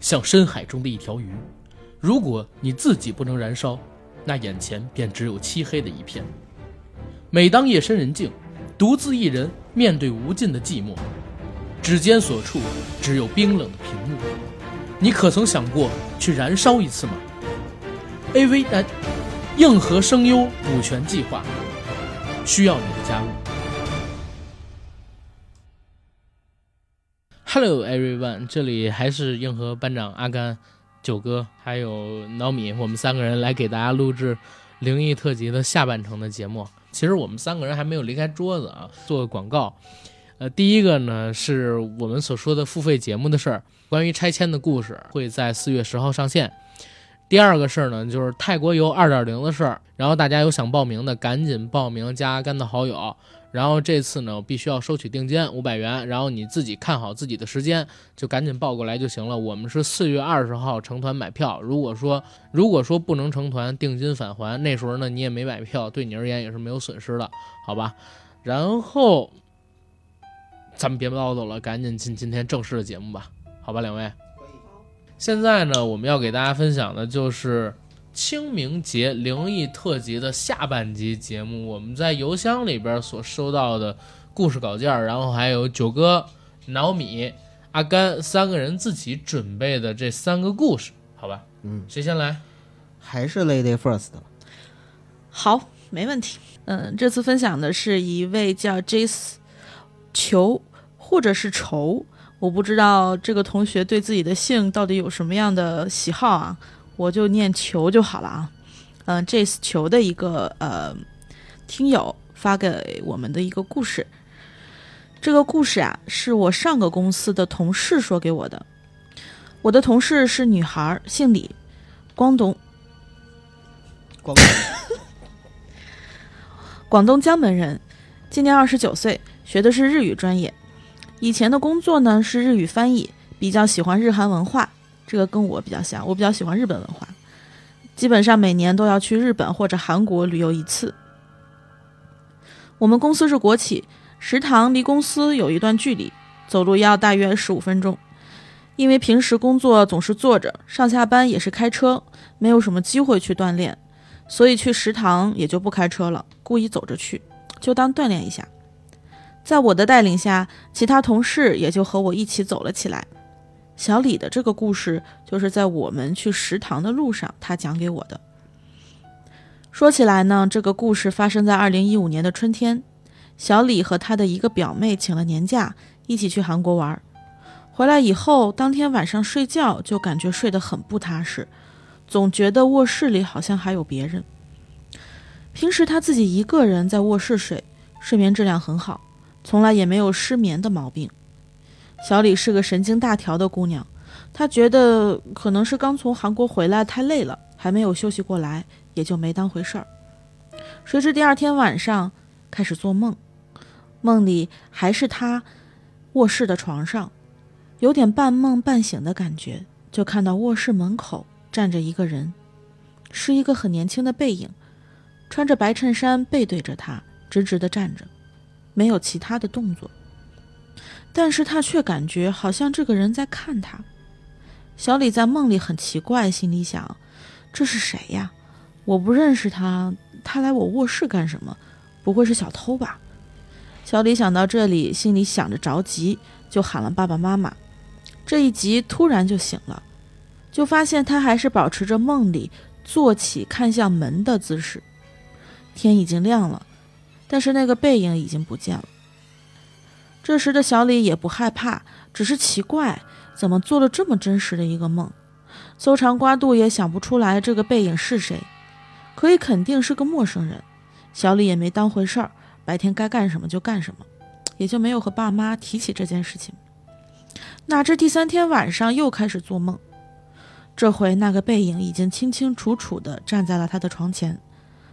像深海中的一条鱼。如果你自己不能燃烧，那眼前便只有漆黑的一片。每当夜深人静，独自一人面对无尽的寂寞，指尖所触只有冰冷的屏幕。你可曾想过去燃烧一次吗？AV 男，硬核声优补全计划需要你的加入。Hello everyone，这里还是硬核班长阿甘、九哥还有脑米，我们三个人来给大家录制灵异特辑的下半程的节目。其实我们三个人还没有离开桌子啊，做个广告。呃，第一个呢是我们所说的付费节目的事儿，关于拆迁的故事会在四月十号上线。第二个事儿呢就是泰国游二点零的事儿，然后大家有想报名的赶紧报名，加阿甘的好友。然后这次呢必须要收取定金五百元，然后你自己看好自己的时间，就赶紧报过来就行了。我们是四月二十号成团买票，如果说如果说不能成团，定金返还。那时候呢你也没买票，对你而言也是没有损失的，好吧？然后咱们别唠叨了，赶紧进今天正式的节目吧，好吧，两位。现在呢我们要给大家分享的就是。清明节灵异特辑的下半集节目，我们在邮箱里边所收到的故事稿件，然后还有九哥、脑米、阿甘三个人自己准备的这三个故事，好吧？嗯，谁先来？还是 Lady First 好，没问题。嗯，这次分享的是一位叫 Jace 求或者是愁，我不知道这个同学对自己的姓到底有什么样的喜好啊。我就念球就好了啊，嗯，这是球的一个呃听友发给我们的一个故事。这个故事啊，是我上个公司的同事说给我的。我的同事是女孩，姓李，广东，广东，广东江门人，今年二十九岁，学的是日语专业。以前的工作呢是日语翻译，比较喜欢日韩文化。这个跟我比较像，我比较喜欢日本文化，基本上每年都要去日本或者韩国旅游一次。我们公司是国企，食堂离公司有一段距离，走路要大约十五分钟。因为平时工作总是坐着，上下班也是开车，没有什么机会去锻炼，所以去食堂也就不开车了，故意走着去，就当锻炼一下。在我的带领下，其他同事也就和我一起走了起来。小李的这个故事，就是在我们去食堂的路上，他讲给我的。说起来呢，这个故事发生在二零一五年的春天。小李和他的一个表妹请了年假，一起去韩国玩。回来以后，当天晚上睡觉就感觉睡得很不踏实，总觉得卧室里好像还有别人。平时他自己一个人在卧室睡，睡眠质量很好，从来也没有失眠的毛病。小李是个神经大条的姑娘，她觉得可能是刚从韩国回来太累了，还没有休息过来，也就没当回事儿。谁知第二天晚上开始做梦，梦里还是她卧室的床上，有点半梦半醒的感觉，就看到卧室门口站着一个人，是一个很年轻的背影，穿着白衬衫，背对着她，直直的站着，没有其他的动作。但是他却感觉好像这个人在看他。小李在梦里很奇怪，心里想：这是谁呀？我不认识他，他来我卧室干什么？不会是小偷吧？小李想到这里，心里想着着急，就喊了爸爸妈妈。这一急，突然就醒了，就发现他还是保持着梦里坐起看向门的姿势。天已经亮了，但是那个背影已经不见了。这时的小李也不害怕，只是奇怪，怎么做了这么真实的一个梦？搜肠刮肚也想不出来这个背影是谁，可以肯定是个陌生人。小李也没当回事儿，白天该干什么就干什么，也就没有和爸妈提起这件事情。哪知第三天晚上又开始做梦，这回那个背影已经清清楚楚地站在了他的床前，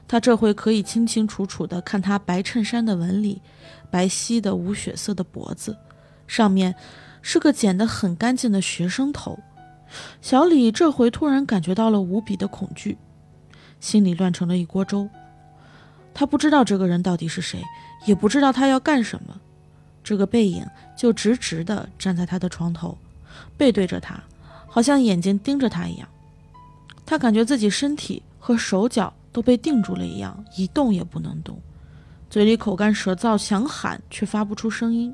他这回可以清清楚楚地看他白衬衫的纹理。白皙的无血色的脖子，上面是个剪得很干净的学生头。小李这回突然感觉到了无比的恐惧，心里乱成了一锅粥。他不知道这个人到底是谁，也不知道他要干什么。这个背影就直直地站在他的床头，背对着他，好像眼睛盯着他一样。他感觉自己身体和手脚都被定住了一样，一动也不能动，嘴里口干舌燥，想喊却发不出声音。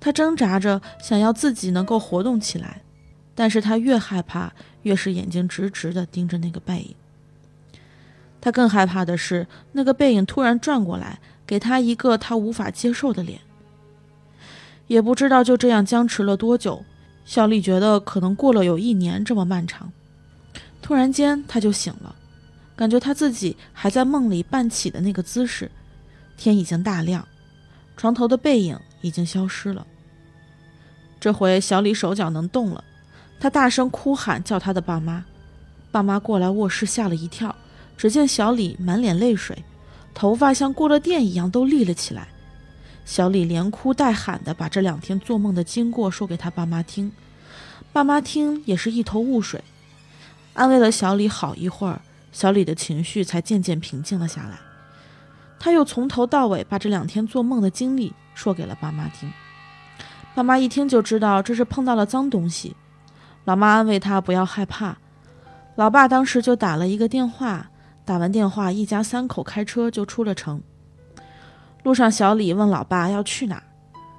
他挣扎着想要自己能够活动起来，但是他越害怕，越是眼睛直直的盯着那个背影。他更害怕的是，那个背影突然转过来，给他一个他无法接受的脸。也不知道就这样僵持了多久，小李觉得可能过了有一年这么漫长。突然间，他就醒了，感觉他自己还在梦里半起的那个姿势。天已经大亮，床头的背影已经消失了。这回小李手脚能动了，他大声哭喊叫他的爸妈。爸妈过来卧室，吓了一跳。只见小李满脸泪水，头发像过了电一样都立了起来。小李连哭带喊的把这两天做梦的经过说给他爸妈听，爸妈听也是一头雾水。安慰了小李好一会儿，小李的情绪才渐渐平静了下来。他又从头到尾把这两天做梦的经历说给了爸妈听。爸妈一听就知道这是碰到了脏东西，老妈安慰他不要害怕，老爸当时就打了一个电话。打完电话，一家三口开车就出了城。路上，小李问老爸要去哪，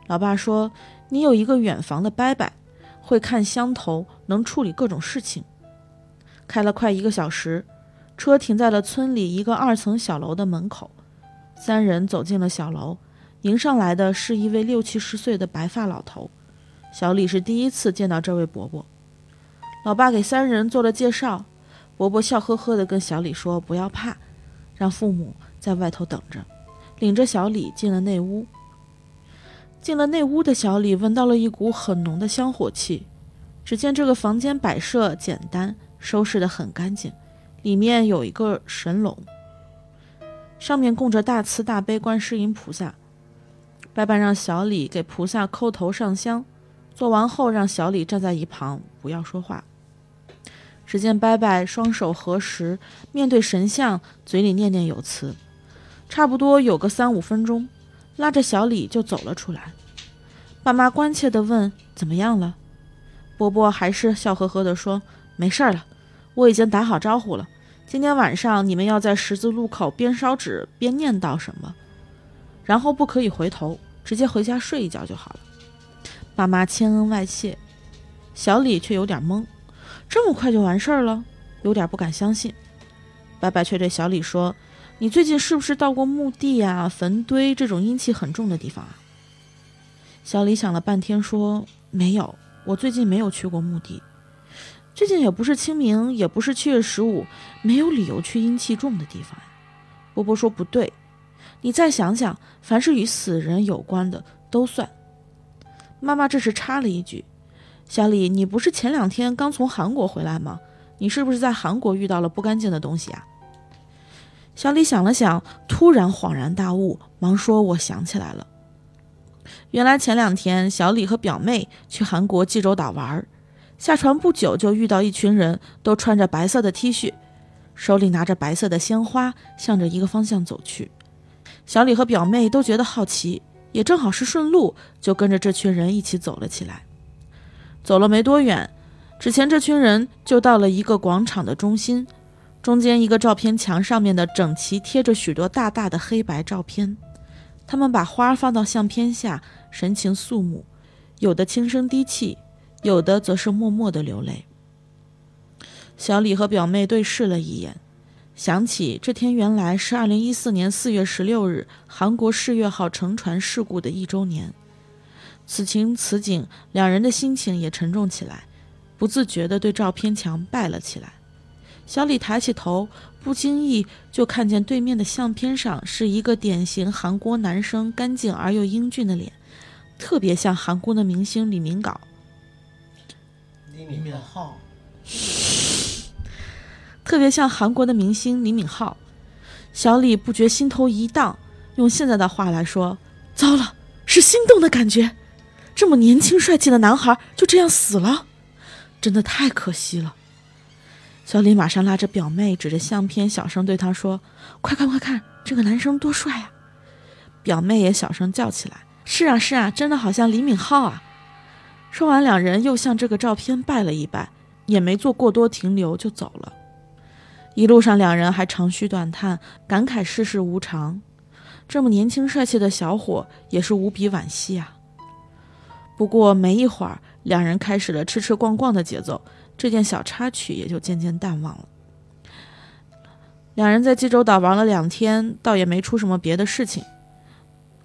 老爸说：“你有一个远房的伯伯，会看香头，能处理各种事情。”开了快一个小时，车停在了村里一个二层小楼的门口。三人走进了小楼，迎上来的是一位六七十岁的白发老头。小李是第一次见到这位伯伯。老爸给三人做了介绍。伯伯笑呵呵地跟小李说：“不要怕，让父母在外头等着。”领着小李进了内屋。进了内屋的小李闻到了一股很浓的香火气。只见这个房间摆设简单，收拾得很干净。里面有一个神龙，上面供着大慈大悲观世音菩萨。伯伯让小李给菩萨叩头上香，做完后让小李站在一旁，不要说话。只见伯伯双手合十，面对神像，嘴里念念有词，差不多有个三五分钟，拉着小李就走了出来。爸妈关切地问：“怎么样了？”波波还是笑呵呵地说：“没事了，我已经打好招呼了。今天晚上你们要在十字路口边烧纸边念叨什么，然后不可以回头，直接回家睡一觉就好了。”爸妈千恩万谢，小李却有点懵。这么快就完事儿了，有点不敢相信。白白却对小李说：“你最近是不是到过墓地呀、坟堆这种阴气很重的地方啊？”小李想了半天说：“没有，我最近没有去过墓地。最近也不是清明，也不是七月十五，没有理由去阴气重的地方呀。”波波说：“不对，你再想想，凡是与死人有关的都算。”妈妈这时插了一句。小李，你不是前两天刚从韩国回来吗？你是不是在韩国遇到了不干净的东西啊？小李想了想，突然恍然大悟，忙说：“我想起来了，原来前两天小李和表妹去韩国济州岛玩儿，下船不久就遇到一群人，都穿着白色的 T 恤，手里拿着白色的鲜花，向着一个方向走去。小李和表妹都觉得好奇，也正好是顺路，就跟着这群人一起走了起来。”走了没多远，之前这群人就到了一个广场的中心，中间一个照片墙上面的整齐贴着许多大大的黑白照片。他们把花放到相片下，神情肃穆，有的轻声低泣，有的则是默默的流泪。小李和表妹对视了一眼，想起这天原来是二零一四年四月十六日韩国世越号沉船事故的一周年。此情此景，两人的心情也沉重起来，不自觉地对照片墙拜了起来。小李抬起头，不经意就看见对面的相片上是一个典型韩国男生，干净而又英俊的脸，特别像韩国的明星李明镐。李敏镐，特别像韩国的明星李敏镐。小李不觉心头一荡，用现在的话来说，糟了，是心动的感觉。这么年轻帅气的男孩就这样死了，真的太可惜了。小李马上拉着表妹，指着相片，小声对他说：“快看快看，这个男生多帅啊！”表妹也小声叫起来：“是啊是啊，真的好像李敏镐啊！”说完，两人又向这个照片拜了一拜，也没做过多停留就走了。一路上，两人还长吁短叹，感慨世事无常。这么年轻帅气的小伙，也是无比惋惜啊。不过没一会儿，两人开始了吃吃逛逛的节奏，这件小插曲也就渐渐淡忘了。两人在济州岛玩了两天，倒也没出什么别的事情。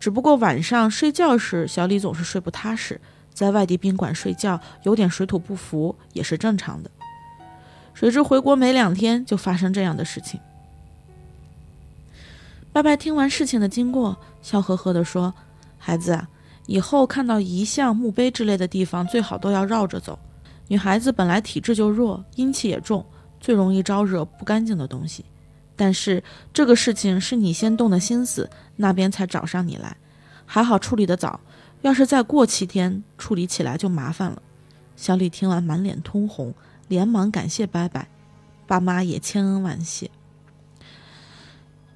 只不过晚上睡觉时，小李总是睡不踏实，在外地宾馆睡觉有点水土不服，也是正常的。谁知回国没两天，就发生这样的事情。拜拜听完事情的经过，笑呵呵地说：“孩子啊，以后看到遗像、墓碑之类的地方，最好都要绕着走。女孩子本来体质就弱，阴气也重，最容易招惹不干净的东西。但是这个事情是你先动的心思，那边才找上你来，还好处理得早。要是再过七天，处理起来就麻烦了。”小李听完，满脸通红。连忙感谢拜拜，爸妈也千恩万谢。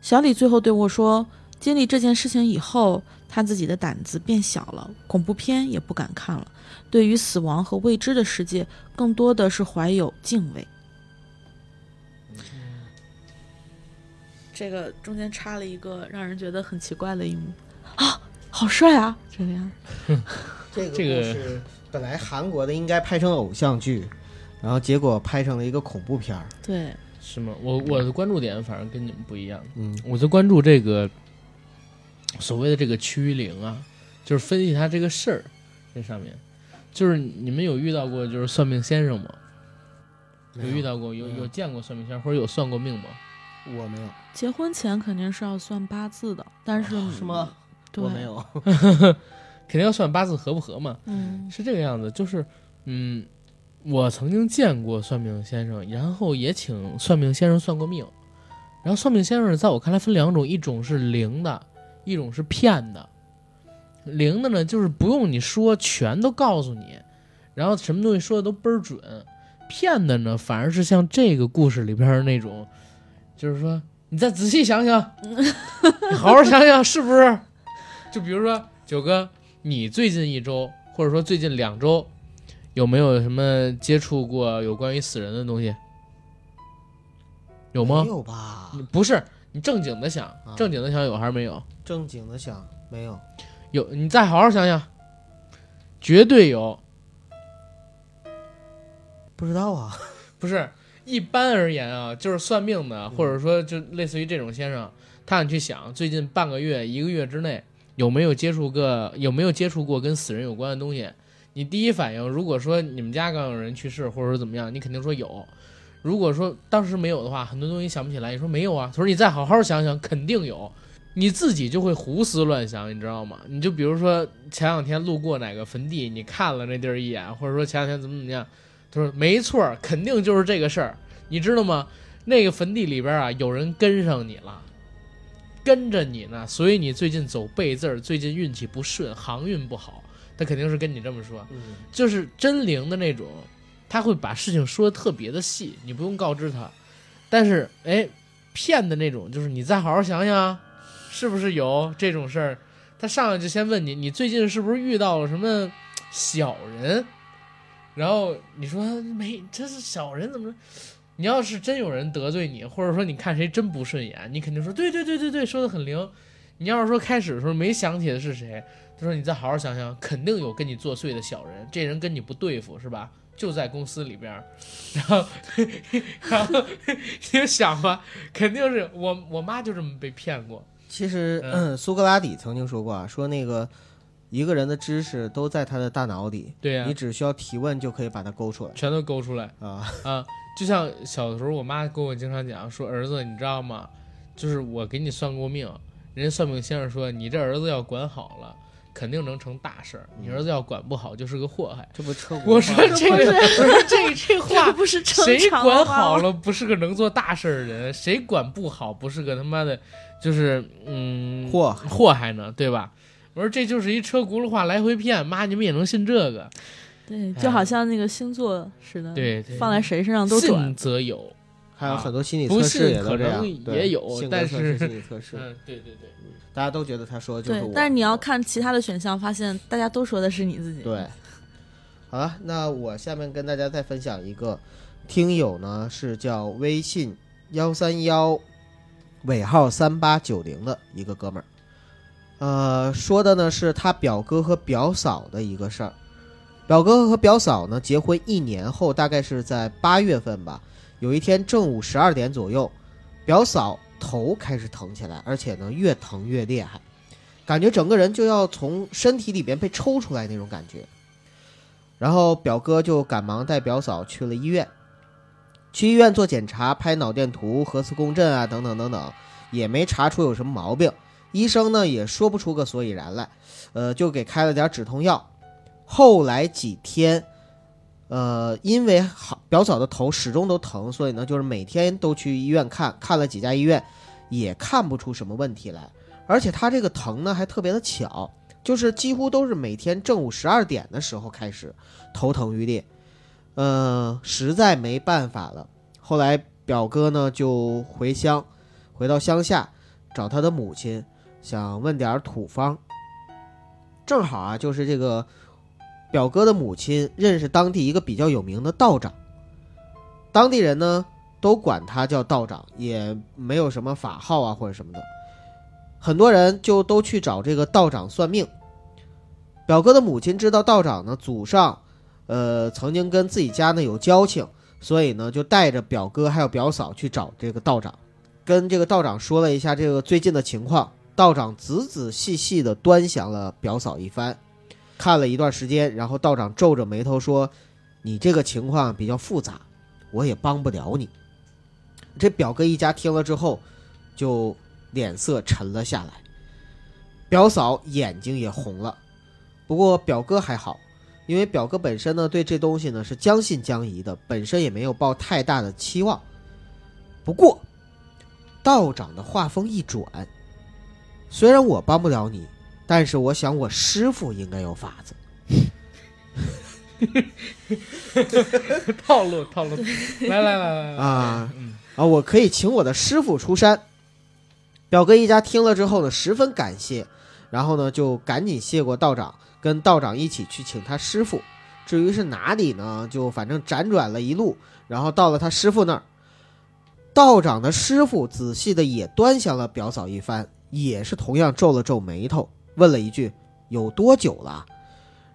小李最后对我说：“经历这件事情以后，他自己的胆子变小了，恐怖片也不敢看了。对于死亡和未知的世界，更多的是怀有敬畏。”这个中间插了一个让人觉得很奇怪的一幕啊，好帅啊！这个样，这个 这个故事本来韩国的应该拍成偶像剧，然后结果拍成了一个恐怖片儿。对，是吗？我我的关注点反正跟你们不一样，嗯，我就关注这个所谓的这个驱灵啊，就是分析他这个事儿这上面，就是你们有遇到过就是算命先生吗？有遇到过有有有见过算命先生或者有算过命吗？我没有，结婚前肯定是要算八字的，但是是吗？对，我没有。肯定要算八字合不合嘛，嗯是这个样子。就是嗯，我曾经见过算命先生，然后也请算命先生算过命。然后算命先生在我看来分两种，一种是灵的，一种是骗的。灵的呢，就是不用你说，全都告诉你，然后什么东西说的都倍儿准。骗的呢，反而是像这个故事里边那种，就是说你再仔细想想，你好好想想，是不是？就比如说九哥，你最近一周，或者说最近两周，有没有什么接触过有关于死人的东西？有吗没？有吧？不是，你正经的想，啊正经的想有还是没有？正经的想，没有。有，你再好好想想，绝对有。不知道啊。不是，一般而言啊，就是算命的，或者说就类似于这种先生，他让你去想，最近半个月、一个月之内有没有接触个有没有接触过跟死人有关的东西。你第一反应，如果说你们家刚有人去世，或者说怎么样，你肯定说有。如果说当时没有的话，很多东西想不起来。你说没有啊？他说你再好好想想，肯定有。你自己就会胡思乱想，你知道吗？你就比如说前两天路过哪个坟地，你看了那地儿一眼，或者说前两天怎么怎么样，他说没错，肯定就是这个事儿，你知道吗？那个坟地里边啊，有人跟上你了，跟着你呢，所以你最近走背字儿，最近运气不顺，航运不好，他肯定是跟你这么说。嗯，就是真灵的那种，他会把事情说的特别的细，你不用告知他。但是，哎，骗的那种，就是你再好好想想，是不是有这种事儿？他上来就先问你，你最近是不是遇到了什么小人？然后你说没，这是小人怎么着？你要是真有人得罪你，或者说你看谁真不顺眼，你肯定说对对对对对，说的很灵。你要是说开始的时候没想起的是谁，他说你再好好想想，肯定有跟你作祟的小人，这人跟你不对付是吧？就在公司里边儿，然后 然后你就想吧，肯定是我我妈就这么被骗过。其实、嗯苏格拉底曾经说过啊，说那个一个人的知识都在他的大脑里，对呀、你只需要提问就可以把它勾出来全都勾出来。啊。啊，就像小的时候，我妈跟我经常讲说，儿子，你知道吗？就是我给你算过命，人家算命先生说，你这儿子要管好了，肯定能成大事儿；你儿子要管不好，就是个祸害。这不车轱我辘话说这个，我说这这话不是谁管好了不是个能做大事儿的人，谁管不好不是个他妈的，就是嗯祸祸害呢，对吧？我说这就是一车轱辘话来回骗，妈你们也能信这个？对，就好像那个星座似的，对对放在谁身上都准信。则有，还有很多心理测试信也都这样可能，对也有但是心理测试，嗯，对对对。大家都觉得他说的就是我。，对但是你要看其他的选项，发现大家都说的是你自己。对。好了，那我下面跟大家再分享一个听友呢，是叫微信幺三幺尾号三八九零的一个哥们儿，呃，说的呢是他表哥和表嫂的一个事儿。表哥和表嫂呢结婚一年后，大概是在八月份吧，有一天正午十二点左右，表嫂头开始疼起来，而且呢越疼越厉害，感觉整个人就要从身体里边被抽出来那种感觉。然后表哥就赶忙带表嫂去了医院，去医院做检查，拍脑电图、核磁共振啊，等等等等，也没查出有什么毛病。医生呢也说不出个所以然来，呃，就给开了点止痛药。后来几天，呃，因为好表嫂的头始终都疼，所以呢，就是每天都去医院看，看了几家医院，也看不出什么问题来。而且他这个疼呢，还特别的巧，就是几乎都是每天正午十二点的时候开始头疼欲裂。呃，实在没办法了，后来表哥呢就回乡，回到乡下找他的母亲，想问点土方。正好啊，就是这个。表哥的母亲认识当地一个比较有名的道长，当地人呢都管他叫道长，也没有什么法号啊或者什么的，很多人就都去找这个道长算命。表哥的母亲知道道长呢祖上，呃曾经跟自己家呢有交情，所以呢就带着表哥还有表嫂去找这个道长，跟这个道长说了一下这个最近的情况，道长仔仔细细的端详了表嫂一番。看了一段时间，然后道长皱着眉头说：“你这个情况比较复杂，我也帮不了你。”这表哥一家听了之后，就脸色沉了下来，表嫂眼睛也红了。不过表哥还好，因为表哥本身呢对这东西呢是将信将疑的，本身也没有抱太大的期望。不过道长的话锋一转：“虽然我帮不了你。”但是我想，我师傅应该有法子。套路套路，来来来来啊啊！我可以请我的师傅出山。表哥一家听了之后呢，十分感谢，然后呢就赶紧谢过道长，跟道长一起去请他师傅。至于是哪里呢，就反正辗转了一路，然后到了他师傅那儿。道长的师傅仔细的也端详了表嫂一番，也是同样皱了皱眉头。问了一句：“有多久了？”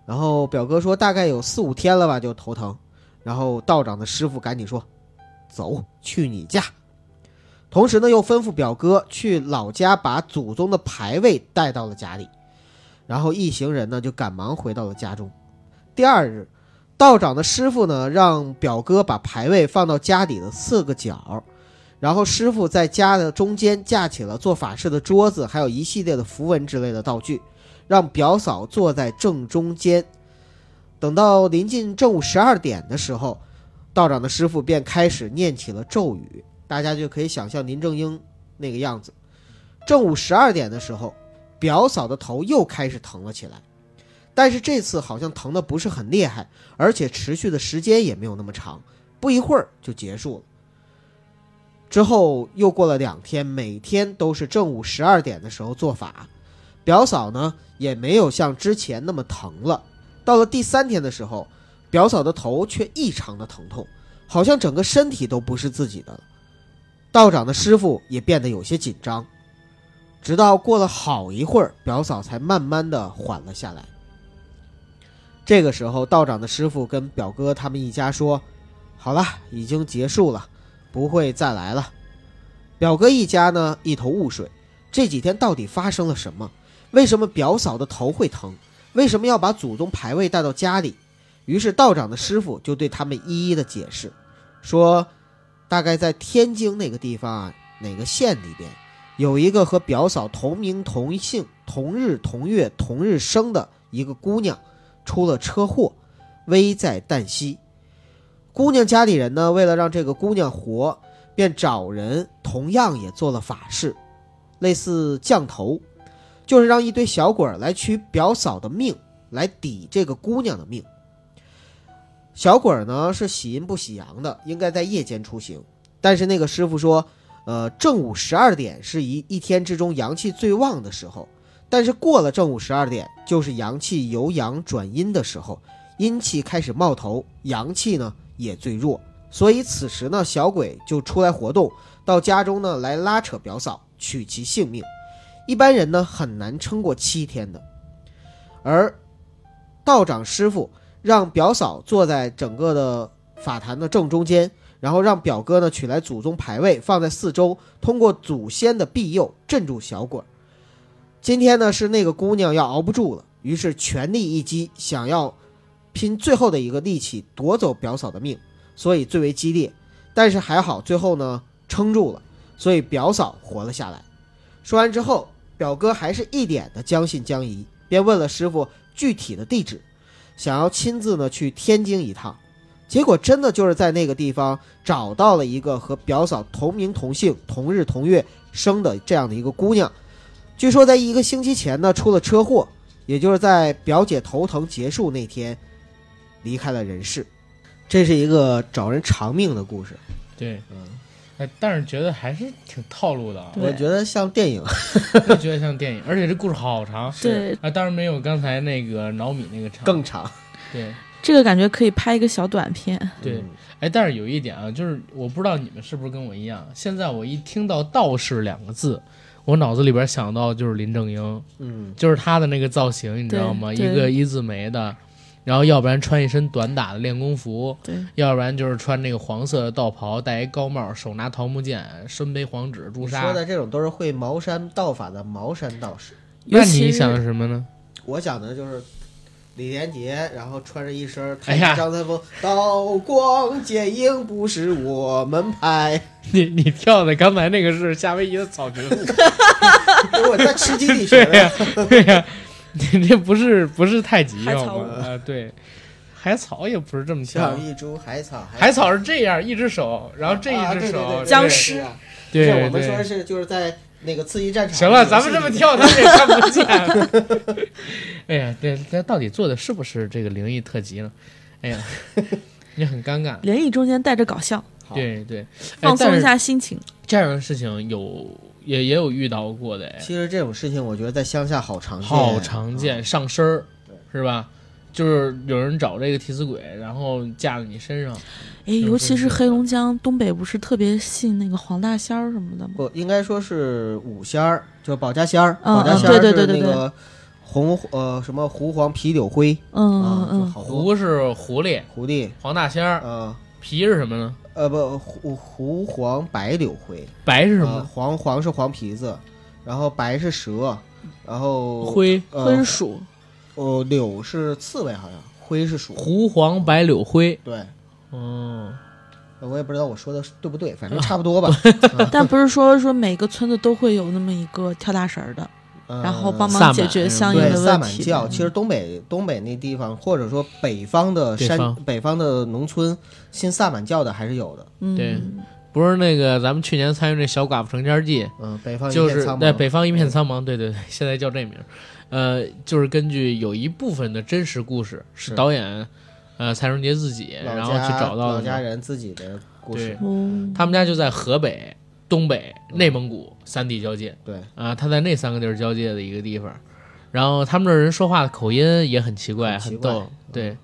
然后表哥说：“大概有四五天了吧，就头疼。”然后道长的师傅赶紧说：“走去你家。”同时呢，又吩咐表哥去老家把祖宗的牌位带到了家里。然后一行人呢就赶忙回到了家中。第二日，道长的师傅呢让表哥把牌位放到家里的四个角。然后师傅在家的中间架起了做法事的桌子，还有一系列的符文之类的道具，让表嫂坐在正中间。等到临近正午十二点的时候，道长的师傅便开始念起了咒语，大家就可以想象林正英那个样子。正午十二点的时候，表嫂的头又开始疼了起来，但是这次好像疼的不是很厉害，而且持续的时间也没有那么长，不一会儿就结束了。之后又过了两天，每天都是正午十二点的时候做法，表嫂呢也没有像之前那么疼了。到了第三天的时候，表嫂的头却异常的疼痛，好像整个身体都不是自己的了。道长的师傅也变得有些紧张，直到过了好一会儿，表嫂才慢慢的缓了下来。这个时候，道长的师傅跟表哥他们一家说：“好了，已经结束了。”不会再来了。表哥一家呢一头雾水，这几天到底发生了什么？为什么表嫂的头会疼？为什么要把祖宗牌位带到家里？于是道长的师傅就对他们一一的解释，说大概在天津那个地方啊，哪个县里边有一个和表嫂同名同姓、同日同月同日生的一个姑娘，出了车祸，危在旦夕。姑娘家里人呢，为了让这个姑娘活，便找人同样也做了法事，类似降头，就是让一堆小鬼来取表嫂的命，来抵这个姑娘的命。小鬼呢是喜阴不喜阳的，应该在夜间出行。但是那个师傅说，呃，正午十二点是一一天之中阳气最旺的时候，但是过了正午十二点，就是阳气由阳转阴的时候，阴气开始冒头，阳气呢也最弱，所以此时呢，小鬼就出来活动，到家中呢来拉扯表嫂，取其性命。一般人呢很难撑过七天的。而道长师傅让表嫂坐在整个的法坛的正中间，然后让表哥呢取来祖宗牌位放在四周，通过祖先的庇佑镇住小鬼。今天呢是那个姑娘要熬不住了，于是全力一击，想要拼最后的一个力气夺走表嫂的命，所以最为激烈。但是还好最后呢撑住了，所以表嫂活了下来。说完之后，表哥还是一脸的将信将疑，便问了师傅具体的地址，想要亲自呢去天津一趟。结果真的就是在那个地方找到了一个和表嫂同名同姓、同日同月生的这样的一个姑娘。据说在一个星期前呢出了车祸，也就是在表姐头疼结束那天离开了人世。这是一个找人偿命的故事，对，嗯，哎，但是觉得还是挺套路的啊，我觉得像电影。我觉得像电影，而且这故事好长，对，啊，当然没有刚才那个脑米那个长，更长。对。这个感觉可以拍一个小短片。对。嗯。哎，但是有一点啊，就是我不知道你们是不是跟我一样，现在我一听到道士两个字，我脑子里边想到就是林正英，嗯，就是他的那个造型，你知道吗？一个一字眉的，然后要不然穿一身短打的练功服，对，要不然就是穿那个黄色的道袍，戴一高帽，手拿桃木剑，身背黄纸朱砂。说的这种都是会茅山道法的茅山道士。那你想什么呢？我想的就是李连杰，然后穿着一身哎呀张三丰，刀光剑影不是我们派。你你跳的刚才那个是夏威夷的草裙舞，我在吃鸡里学 对呀、的。对呀、你 这不是不是太极要啊，对，海草也不是这么跳像，一株海草，海草是这样，一只手，然后这一只手，对僵对尸对我们说是就是在那个刺激战场。行了，咱们这么，跳，他们也看不见。哎呀，这这到底做的是不是这个灵异特辑呢？哎呀，也很尴尬。灵异中间带着搞笑，对对，哎放松一。下心情。这样的事情有也也有遇到过的，哎，其实这种事情，我觉得在乡下好常见，好常见，啊上身儿是吧？就是有人找这个替死鬼，然后架在你身上。哎，尤其是是黑龙江东北，不是特别信那个黄大仙儿什么的吗？不应该说是五仙儿，就保家仙儿。嗯保家仙儿嗯对对对对是那个红呃什么狐黄皮柳灰嗯啊，嗯嗯，狐是狐狸，狐狸，黄大仙儿，嗯皮是什么呢？呃不狐狐黄白柳灰，白是什呃么？黄黄是黄皮子，然后白是蛇，然后灰，呃灰是鼠，哦柳是刺猬好像，灰是鼠，狐黄白柳灰。对。嗯，我也不知道我说的对不对，反正差不多吧。但不是说说每个村子都会有那么一个跳大神儿的，呃然后帮忙解决相应对萨的问题。满教，其实东北东北那地方，或者说北方的山北方的农村，信萨满教的还是有的。嗯，对不是那个咱们去年参与那小寡妇成家记，嗯，北方就是片苍茫在北方一片苍茫，对对对，现在叫这名儿。呃，就是根据有一部分的真实故事是是导演呃蔡荣杰自己，然后去找到老家。人自己的故事。哦，他们家就在河北、东北、内蒙古三地交界对，啊、他在那三个地儿交界的一个地方。然后他们这人说话的口音也很奇怪，很逗，对。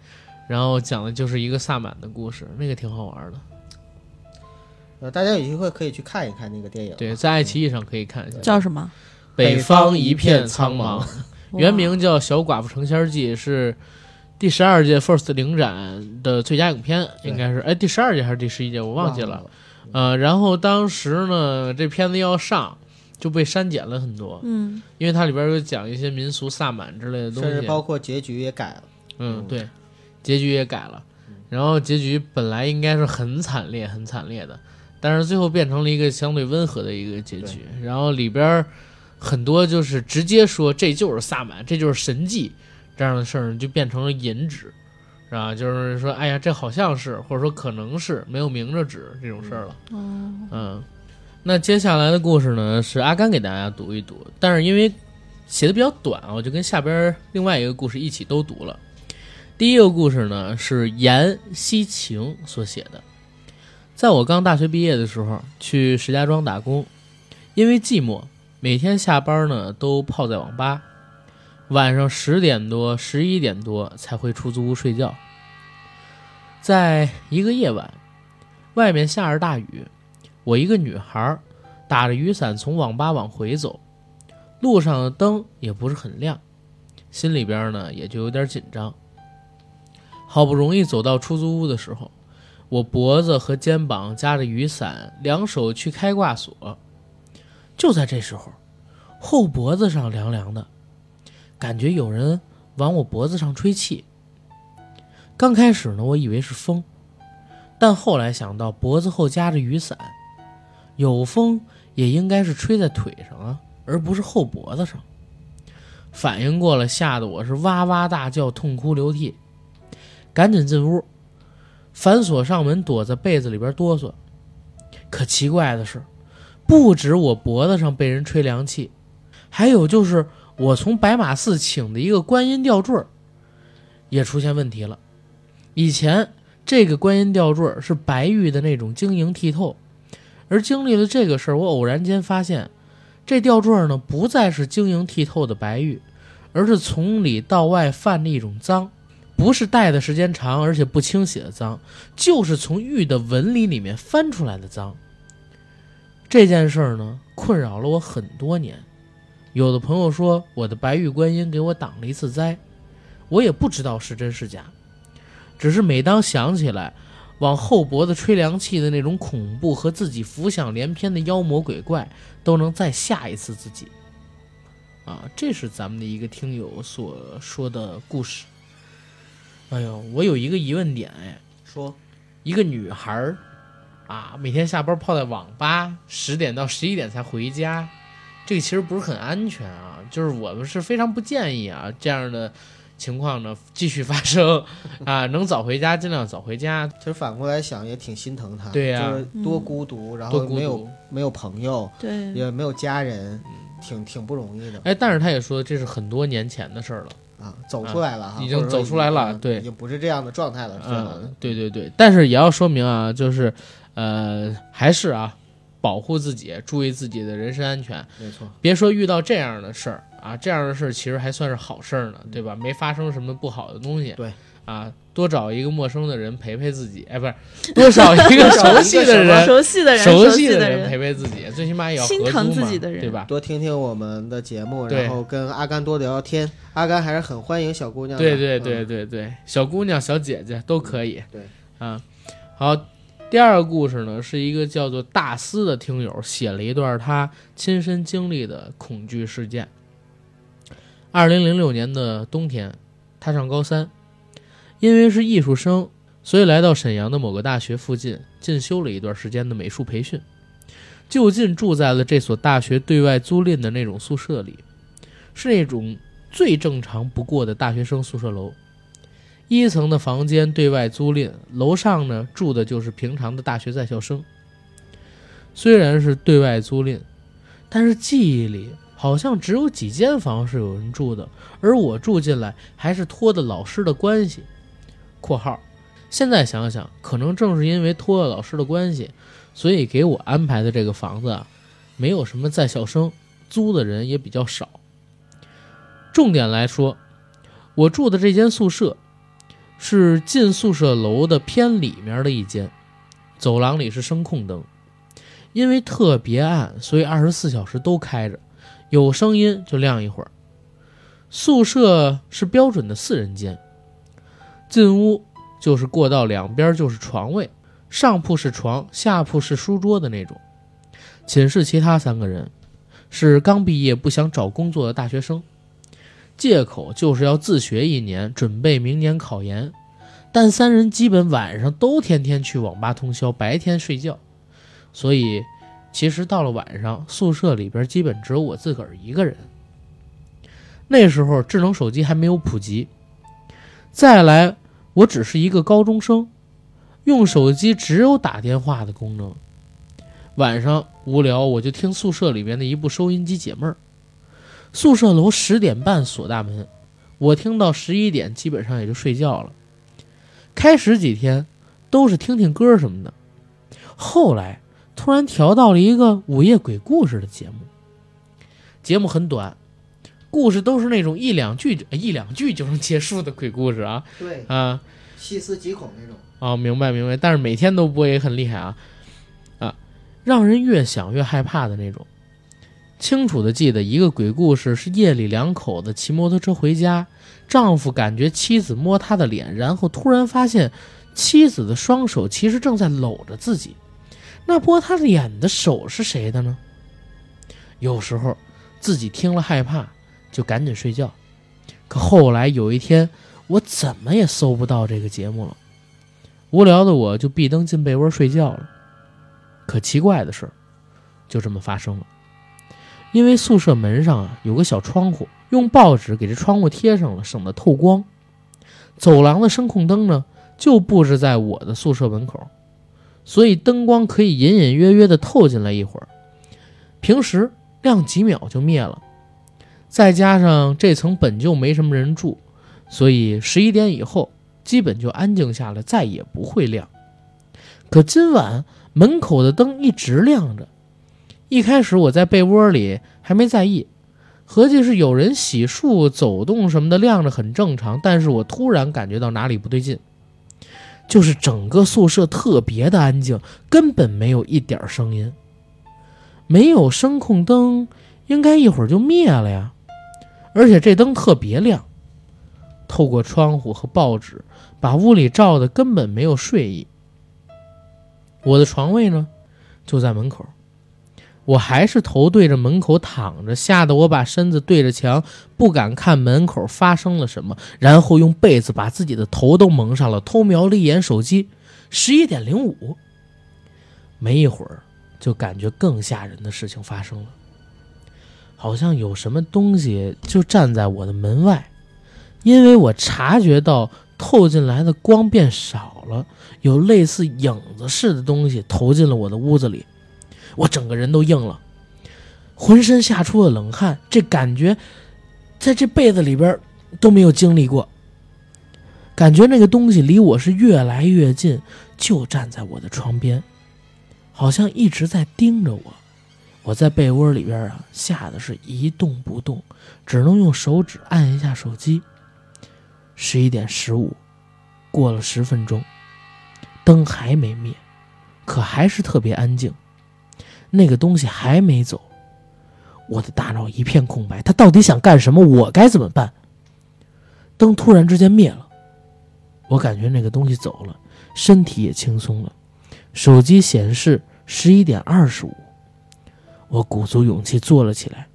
然后讲的就是一个萨满的故事，那个挺好玩的。呃，大家有机会可以去看一看那个电影。对，在爱奇艺上可以看一下。叫什么？北方一片苍茫茫，原名叫《小寡妇成仙记》，是第十二届 FIRST 领展的最佳影片，应该是哎第十二届还是第十一届，我忘记了。了。呃，然后当时呢，这片子要上就被删减了很多，嗯，因为它里边有讲一些民俗萨满之类的东甚至西。包括结局也改了。嗯，嗯对，结局也改了，然后结局本来应该是很惨烈、很惨烈的，但是最后变成了一个相对温和的一个结局。然后里边很多就是直接说这就是萨满，这就是神迹这样的事儿，就变成了引指，是吧？就是说，哎呀，这好像是，或者说可能是，没有明着指这种事儿了。哦，嗯，那接下来的故事呢是阿甘给大家读一读，但是因为写的比较短啊，我就跟下边另外一个故事一起都读了。第一个故事呢是严西晴所写的，在我刚大学毕业的时候，去石家庄打工，因为寂寞，每天下班呢都泡在网吧，晚上十点多、十一点多才回出租屋睡觉。在一个夜晚，外面下着大雨，我一个女孩打着雨伞从网吧往回走，路上的灯也不是很亮，心里边呢也就有点紧张。好不容易走到出租屋的时候，我脖子和肩膀夹着雨伞，两手去开挂锁。就在这时候，后脖子上凉凉的，感觉有人往我脖子上吹气。刚开始呢，我以为是风，但后来想到脖子后夹着雨伞，有风也应该是吹在腿上啊，而不是后脖子上。反应过来，吓得我是哇哇大叫，痛哭流涕，赶紧进屋，反锁上门，躲在被子里边哆嗦。可奇怪的是，不止我脖子上被人吹凉气，还有就是我从白马寺请的一个观音吊坠也出现问题了。以前这个观音吊坠是白玉的那种晶莹剔透，而经历了这个事儿，我偶然间发现，这吊坠呢不再是晶莹剔透的白玉，而是从里到外泛着一种脏，不是戴的时间长而且不清洗的脏，就是从玉的纹理里面翻出来的脏。这件事儿呢，困扰了我很多年。有的朋友说我的白玉观音给我挡了一次灾，我也不知道是真是假。只是每当想起来往后脖子吹凉气的那种恐怖和自己浮想联翩的妖魔鬼怪，都能再吓一次自己。啊，这是咱们的一个听友所说的故事。哎呦，我有一个疑问点，哎，说一个女孩儿啊，每天下班泡在网吧，十点到十一点才回家，这个其实不是很安全啊。就是我们是非常不建议啊这样的情况呢继续发生啊，能早回家尽量早回家。其实反过来想也挺心疼他，对呀就是多孤独，然后没有。没有朋友，对，也没有家人，挺挺不容易的哎，但是他也说这是很多年前的事儿了。啊。走出来了哈，已经走出来了嗯对已经不是这样的状态了，是吧？嗯，对对对，但是也要说明啊，就是呃，还是啊，保护自己，注意自己的人身安全。没错，别说遇到这样的事儿啊，这样的事儿其实还算是好事儿呢，对吧？没发生什么不好的东西。对。啊，多找一个陌生的人陪陪自己，哎，不是，多找一个熟悉的人，熟悉的人，熟悉的人陪陪自己，最起码也要心疼自己的人对吧？多听听我们的节目，然后跟阿甘多聊聊天。阿甘还是很欢迎小姑娘的。对对对嗯，对对，小姑娘、小姐姐都可以。对，啊，好，第二个故事呢，是一个叫做大思的听友写了一段他亲身经历的恐惧事件。二零零六年的冬天，他上高三，因为是艺术生，所以来到沈阳的某个大学附近进修了一段时间的美术培训，就近住在了这所大学对外租赁的那种宿舍里，是那种最正常不过的大学生宿舍楼。一层的房间对外租赁，楼上呢住的就是平常的大学在校生。虽然是对外租赁，但是记忆里好像只有几间房是有人住的，而我住进来还是托的老师的关系。（括号）现在想想，可能正是因为托了老师的关系，所以给我安排的这个房子啊，没有什么在校生，租的人也比较少。重点来说，我住的这间宿舍是进宿舍楼的偏里面的一间，走廊里是声控灯，因为特别暗，所以二十四小时都开着，有声音就亮一会儿。宿舍是标准的四人间，进屋就是过道两边就是床位，上铺是床，下铺是书桌的那种。寝室其他三个人是刚毕业不想找工作的大学生。借口就是要自学一年，准备明年考研。但三人基本晚上都天天去网吧通宵，白天睡觉，所以其实到了晚上，宿舍里边基本只有我自个儿一个人。那时候智能手机还没有普及，再来我只是一个高中生，用手机只有打电话的功能。晚上无聊，我就听宿舍里边的一部收音机解闷儿。宿舍楼十点半锁大门，我听到十一点基本上也就睡觉了。开始几天都是听听歌什么的，后来突然调到了一个午夜鬼故事的节目，节目很短，故事都是那种一两句一两句就能结束的鬼故事啊对，啊！细思极恐那种。哦，明白明白，但是每天都播也很厉害啊啊，让人越想越害怕的那种。清楚的记得一个鬼故事，是夜里两口子骑摩托车回家，丈夫感觉妻子摸他的脸，然后突然发现妻子的双手其实正在搂着自己。那摸他脸的手是谁的呢？有时候自己听了害怕，就赶紧睡觉。可后来有一天，我怎么也搜不到这个节目了。无聊的我就闭灯进被窝睡觉了。可奇怪的事，就这么发生了。因为宿舍门上啊有个小窗户，用报纸给这窗户贴上了，省得透光。走廊的声控灯呢，就布置在我的宿舍门口，所以灯光可以隐隐约约的透进来一会儿。平时亮几秒就灭了。再加上这层本就没什么人住，所以十一点以后基本就安静下来，再也不会亮。可今晚门口的灯一直亮着。一开始我在被窝里还没在意，合计是有人洗漱、走动什么的，亮着很正常。但是我突然感觉到哪里不对劲，就是整个宿舍特别的安静，根本没有一点声音。没有声控灯，应该一会儿就灭了呀。而且这灯特别亮，透过窗户和报纸，把屋里照的根本没有睡意。我的床位呢，就在门口。我还是头对着门口躺着，吓得我把身子对着墙，不敢看门口发生了什么，然后用被子把自己的头都蒙上了，偷瞄了一眼手机，十一点零五。没一会儿，就感觉更吓人的事情发生了，好像有什么东西就站在我的门外，因为我察觉到透进来的光变少了，有类似影子似的东西投进了我的屋子里。我整个人都硬了，浑身吓出了冷汗，这感觉在这辈子里边都没有经历过。感觉那个东西离我是越来越近，就站在我的床边，好像一直在盯着我。我在被窝里边啊，吓得是一动不动，只能用手指按一下手机。十一点十五，过了十分钟，灯还没灭，可还是特别安静。那个东西还没走，我的大脑一片空白。他到底想干什么？我该怎么办？灯突然之间灭了，我感觉那个东西走了，身体也轻松了。手机显示十一点二十五，我鼓足勇气坐了起来，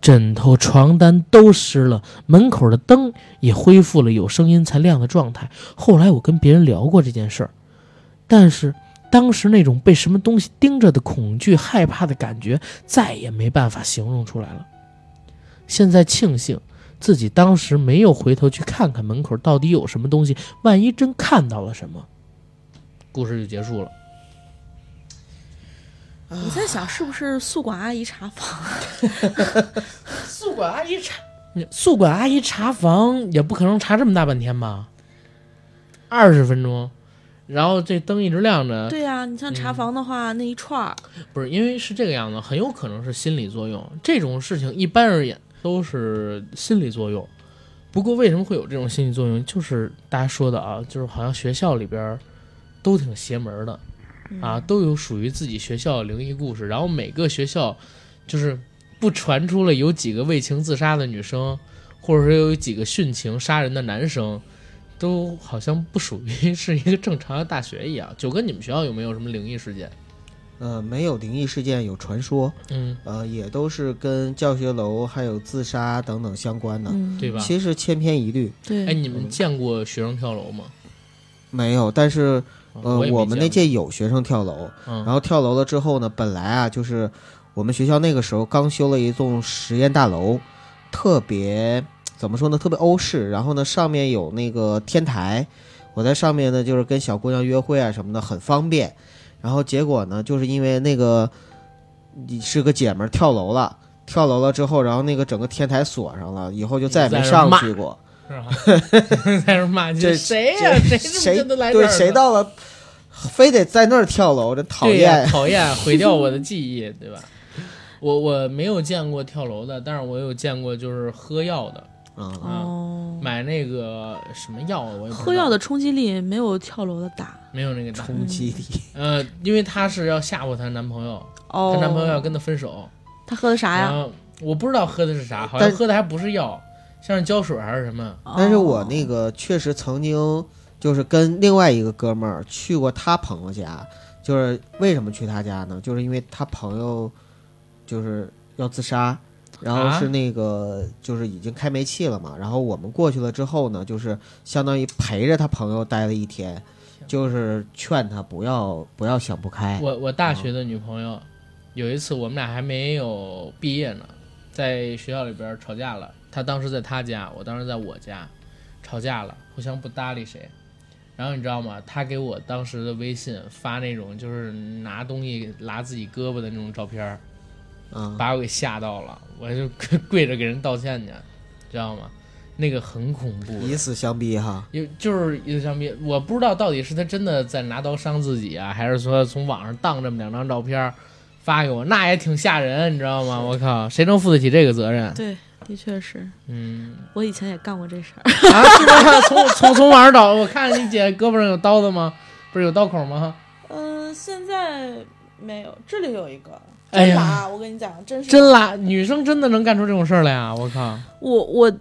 枕头、床单都湿了，门口的灯也恢复了有声音才亮的状态。后来我跟别人聊过这件事儿，但是。当时那种被什么东西盯着的恐惧、害怕的感觉，再也没办法形容出来了。现在庆幸自己当时没有回头去看看门口到底有什么东西，万一真看到了什么，故事就结束了。我在想，是不是宿管阿姨查房？宿管阿姨查，宿管阿姨查房也不可能查这么大半天吧？二十分钟。然后这灯一直亮着。对呀，你像查房的话，那一串儿不是因为是这个样子，很有可能是心理作用。这种事情一般而言都是心理作用。不过为什么会有这种心理作用？就是大家说的啊，就是好像学校里边都挺邪门的啊，都有属于自己学校的灵异故事。然后每个学校就是不传出了有几个为情自杀的女生，或者说有几个殉情杀人的男生。都好像不属于是一个正常的大学一样。九哥，你们学校有没有什么灵异事件？呃，没有灵异事件，有传说。嗯，呃，也都是跟教学楼还有自杀等等相关的，对吧？其实千篇一律。对。哎，你们见过学生跳楼吗？没有，但是呃，我们那届有学生跳楼。嗯。然后跳楼了之后呢，本来啊，就是我们学校那个时候刚修了一栋实验大楼，特别。怎么说呢？特别欧式，然后呢，上面有那个天台，我在上面呢，就是跟小姑娘约会啊什么的，很方便。然后结果呢，就是因为那个你是个姐们儿跳楼了，跳楼了之后，然后那个整个天台锁上了，以后就再也没上去过。是吧？在那骂这谁呀？谁谁对谁到了，非得在那儿跳楼，这讨厌讨厌，毁掉我的 记忆，对吧？我我没有见过跳楼的，但是我有见过就是喝药的。哦，买那个什么药，我也不知道喝药的冲击力没有跳楼的大没有那个大。冲击力，呃，因为她是要吓唬她男朋友，哦。她男朋友要跟她分手，他喝的啥呀？后我不知道喝的是啥，好像但喝的还不是药，像是胶水还是什么。但是我哦那个确实曾经就是跟另外一个哥们儿去过他朋友家，就是为什么去他家呢？就是因为他朋友就是要自杀，然后啊是那个就是已经开煤气了嘛，然后我们过去了之后呢，就是相当于陪着他朋友待了一天，就是劝他不要不要想不开。我我大学的女朋友，有一次我们俩还没有毕业呢，在学校里边吵架了。她当时在她家，我当时在我家，吵架了，互相不搭理谁。然后你知道吗？他给我当时的微信发那种就是拿东西拉自己胳膊的那种照片儿，嗯，把我给吓到了，我就 跪着给人道歉去，知道吗？那个很恐怖，以死相逼哈。有就是以死相逼，我不知道到底是他真的在拿刀伤自己啊，还是说从网上当这么两张照片儿发给我，那也挺吓人，你知道吗？我靠，谁能负得起这个责任？对，的确是嗯，我以前也干过这事儿。啊，是吧？从从从网上找，我看你姐胳膊上有刀子吗？不是有刀口吗？嗯，现在没有，这里有一个。哎呀。拉，我跟你讲，真是。真拉，女生真的能干出这种事儿来呀！我靠，我我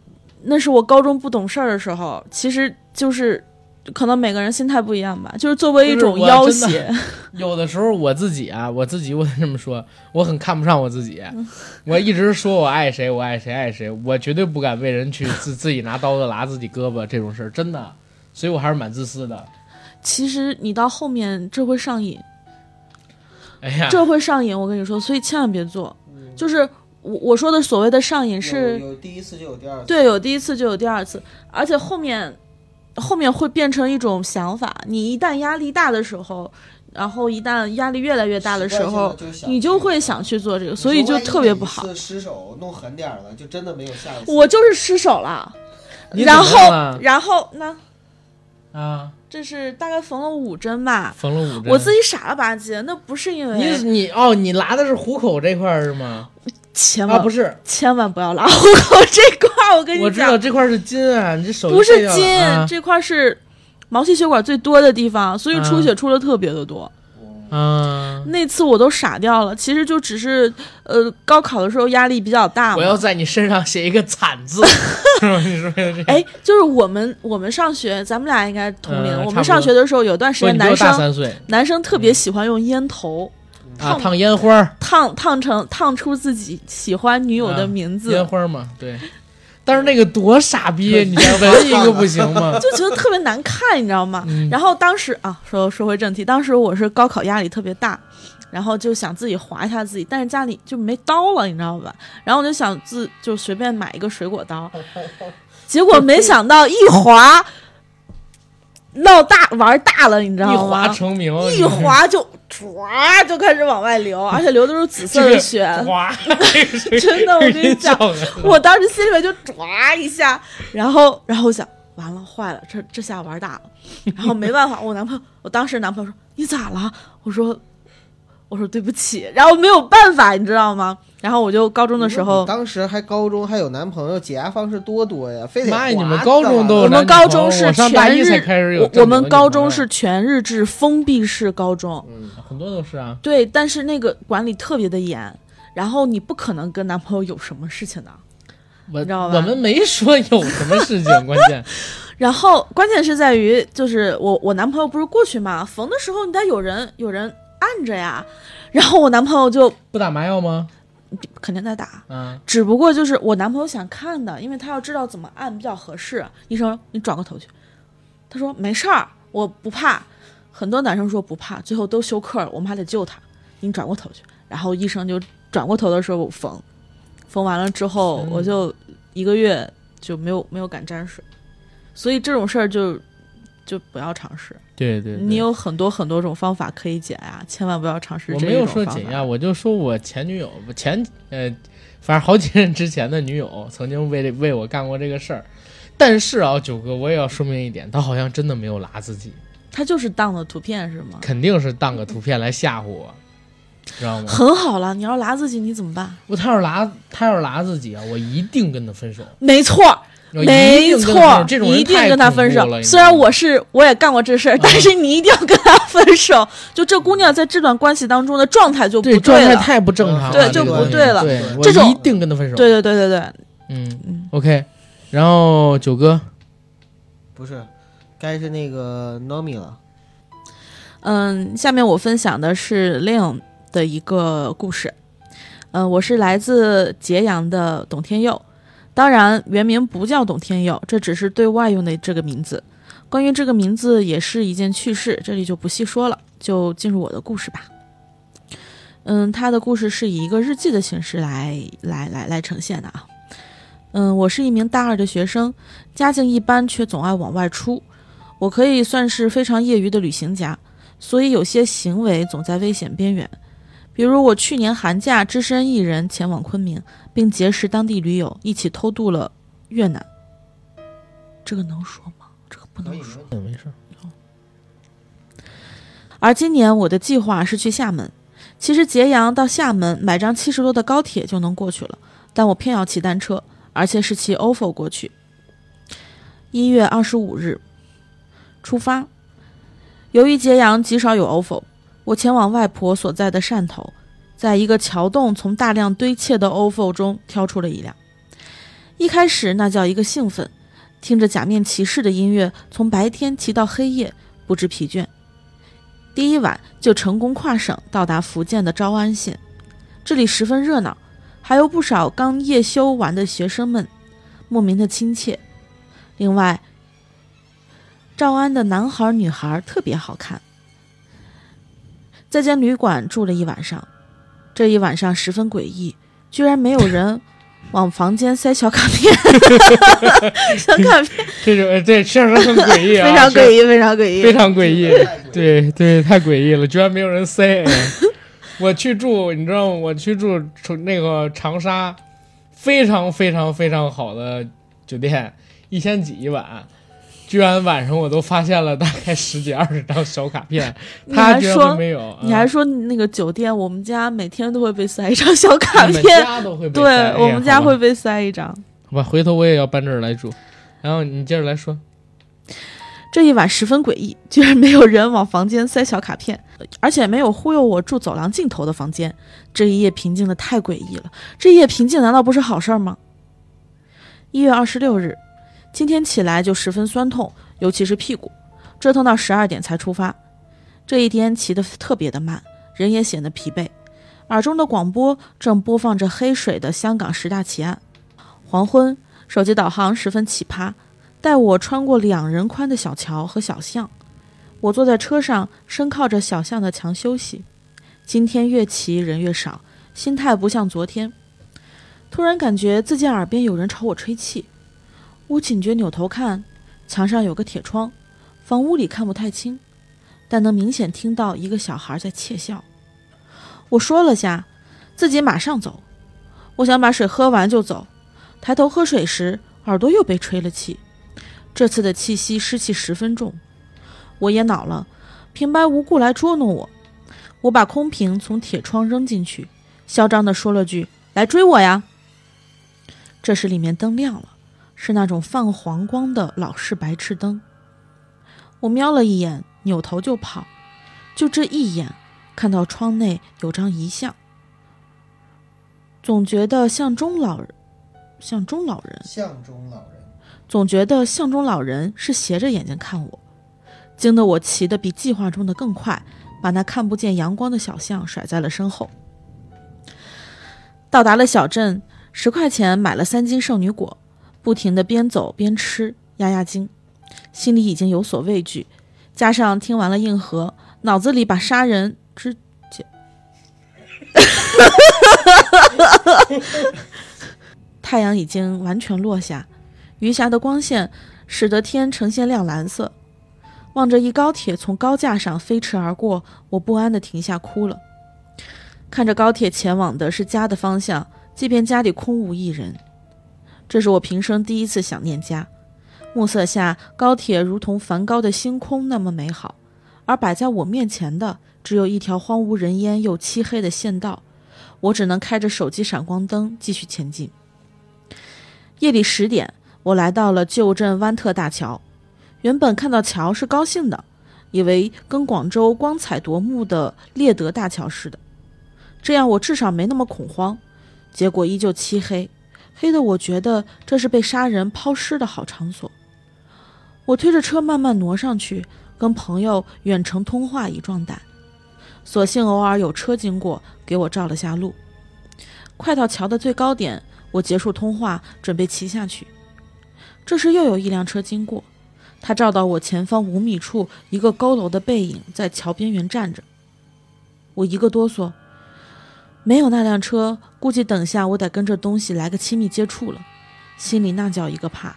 那是我高中不懂事儿的时候，其实就是可能每个人心态不一样吧，就是作为一种要挟，有的时候我自己啊，我自己我得这么说，我很看不上我自己，我一直说我爱谁，我爱谁爱谁，我绝对不敢为人去自自己拿刀子剌自己胳膊这种事儿，真的，所以我还是蛮自私的。其实你到后面这会上瘾，哎呀，这会上瘾，我跟你说，所以千万别做。就是我我说的所谓的上瘾是，有第一次就有第二次。对，有第一次就有第二次，而且后面后面会变成一种想法。你一旦压力大的时候，然后一旦压力越来越大的时候，你就会想去做这个，所以就特别不好。失手弄狠点了，就真的没有下一次。我就是失手了，然后然后呢啊，这是大概缝了五针吧。缝了五针，我自己傻了吧唧，那不是因你为你你哦，你拉的是虎口这块儿是吗？啊，千万、不是，千万不要拉虎口这块儿，我跟你讲我知道，这块儿是筋啊，你这手不是筋，啊这块儿是毛细血管最多的地方，所以出啊血出的特别的多。啊。那次我都傻掉了，其实就只是呃高考的时候压力比较大嘛。我要在你身上写一个惨字，是吧？你说的这，哎，就是我们我们上学，咱们俩应该同龄。我们上学的时候，有段时间男生大三岁男生特别喜欢用烟头啊，烫烫烟花，烫烫成烫出自己喜欢女友的啊名字，烟花嘛，对。但是那个多傻逼，你再纹 一个不行吗？就觉得特别难看，你知道吗？嗯然后当时啊，说说回正题，当时我是高考压力特别大，然后就想自己划一下自己，但是家里就没刀了，你知道吧？然后我就想自就随便买一个水果刀，结果没想到一划闹大玩大了，你知一道划吗？成名，一滑就唰就开始往外流，而且流的是紫色的血。哗，真的我跟你讲我当时心里面就抓一下，然后然后我想完了坏了，这这下玩大了，然后没办法，我男朋友，我当时男朋友说你咋了？我说我说对不起，然后没有办法，你知道吗？然后我就高中的时候，当时还高中还有男朋友，解压方式多多呀，非得妈呀你们高中都有我们高中是全日制开始有我们高中是全日制封闭式高中，嗯，很多都是啊，对，但是那个管理特别的严，然后你不可能跟男朋友有什么事情的。我你知道吧？我们没说有什么事情，关键。然后关键是在于，就是我我男朋友不是过去嘛，缝的时候你得有人有人按着呀，然后我男朋友就不打麻药吗？肯定在打，嗯，只不过就是我男朋友想看的，因为他要知道怎么按比较合适。医生你转过头去，他说没事儿，我不怕。很多男生说不怕，最后都休克了，我们还得救他。你转过头去，然后医生就转过头的时候缝，缝完了之后我就一个月就没有没有敢沾水，所以这种事儿就就不要尝试。对对，对你有很多很多种方法可以解压，千万不要尝试这我没有说解压，我就说我前女友，我前呃，反正好几任之前的女友曾经为为我干过这个事儿。但是啊，九哥，我也要说明一点，他好像真的没有拉自己，他就是当的图片是吗？肯定是当个图片来吓唬我，知道吗？很好了，你要拉自己你怎么办？我他要是拉他要是拉自己啊，我一定跟他分手。没错，我没错手，这种一定跟他分手。虽然我是我也干过这事儿，但是你一定要跟他分手。就这姑娘在这段关系当中的状态就不对状态了。太不正常了，对就不对了对，我这种一定跟他分手。对对对对对，嗯嗯，OK。然后九哥，不是，该是那个 Nomi 了。嗯，下面我分享的是 Leon 的一个故事。嗯，我是来自揭阳的董天佑，当然原名不叫董天佑，这只是对外用的这个名字。关于这个名字也是一件趣事，这里就不细说了，就进入我的故事吧。嗯，他的故事是以一个日记的形式来来来来呈现的啊。嗯，我是一名大二的学生，家境一般，却总爱往外出。我可以算是非常业余的旅行家，所以有些行为总在危险边缘。比如我去年寒假只身一人前往昆明，并结识当地驴友，一起偷渡了越南。这个能说吗？这个不能说。嗯，没事。而今年我的计划是去厦门。其实揭阳到厦门买张七十多的高铁就能过去了，但我偏要骑单车，而且是骑 ofo 过去。一月二十五日出发。由于揭阳极少有 ofo，我前往外婆所在的汕头，在一个桥洞从大量堆砌的 ofo 中挑出了一辆。一开始那叫一个兴奋，听着假面骑士的音乐，从白天骑到黑夜，不知疲倦。第一晚就成功跨省到达福建的诏安县，这里十分热闹，还有不少刚夜休完的学生们，莫名的亲切。另外，诏安的男孩女孩特别好看。在间旅馆住了一晚上，这一晚上十分诡异，居然没有人 往房间塞小卡片，小卡片这种呃对，确实很诡异啊，非常诡异，非常诡异，非常诡异，对对，太诡异了，居然没有人塞。哎我去住，你知道吗？我去住从那个长沙，非常非常非常好的酒店，一千几一晚，居然晚上我都发现了大概十几二十张小卡片，你他居然还说没有，你还嗯说那个酒店，我们家每天都会被塞一张小卡片，家都会被对哎我们家会被塞一张。好吧，回头我也要搬这儿来住。然后你接着来说，这一晚十分诡异，居然没有人往房间塞小卡片，而且没有忽悠我住走廊尽头的房间。这一夜平静的太诡异了，这一夜平静难道不是好事儿吗？一月二十六日，今天起来就十分酸痛，尤其是屁股，折腾到十二点才出发。这一天骑得特别的慢，人也显得疲惫。耳中的广播正播放着黑水的香港十大奇案。黄昏，手机导航十分奇葩。带我穿过两人宽的小桥和小巷，我坐在车上，身靠着小巷的墙休息。今天越骑人越少，心态不像昨天。突然感觉自己耳边有人朝我吹气，我警觉扭头看，墙上有个铁窗，房屋里看不太清，但能明显听到一个小孩在窃笑。我说了下，自己马上走。我想把水喝完就走，抬头喝水时，耳朵又被吹了气。这次的气息湿气十分重，我也恼了，平白无故来捉弄我。我把空瓶从铁窗扔进去，嚣张地说了句：“来追我呀！”这时里面灯亮了，是那种泛黄光的老式白炽灯。我瞄了一眼，扭头就跑。就这一眼，看到窗内有张遗像，总觉得像中老人，像中老人。像中老人，总觉得像中老人是斜着眼睛看我，惊得我骑得比计划中的更快，把那看不见阳光的小象甩在了身后。到达了小镇，十块钱买了三斤圣女果，不停地边走边吃，压压惊，心里已经有所畏惧，加上听完了硬核，脑子里把杀人之 太阳已经完全落下，余霞的光线使得天呈现亮蓝色。望着一高铁从高架上飞驰而过，我不安地停下哭了。看着高铁前往的是家的方向，即便家里空无一人，这是我平生第一次想念家。暮色下，高铁如同梵高的星空那么美好，而摆在我面前的只有一条荒无人烟又漆黑的县道，我只能开着手机闪光灯继续前进。夜里十点，我来到了旧镇湾特大桥。原本看到桥是高兴的，以为跟广州光彩夺目的猎德大桥似的，这样我至少没那么恐慌。结果依旧漆黑，黑的我觉得这是被杀人抛尸的好场所。我推着车慢慢挪上去，跟朋友远程通话以壮胆。所幸偶尔有车经过，给我照了下路。快到桥的最高点，我结束通话，准备骑下去。这时又有一辆车经过，他照到我前方五米处一个佝偻的背影在桥边缘站着。我一个哆嗦，没有那辆车，估计等下我得跟这东西来个亲密接触了，心里那叫一个怕。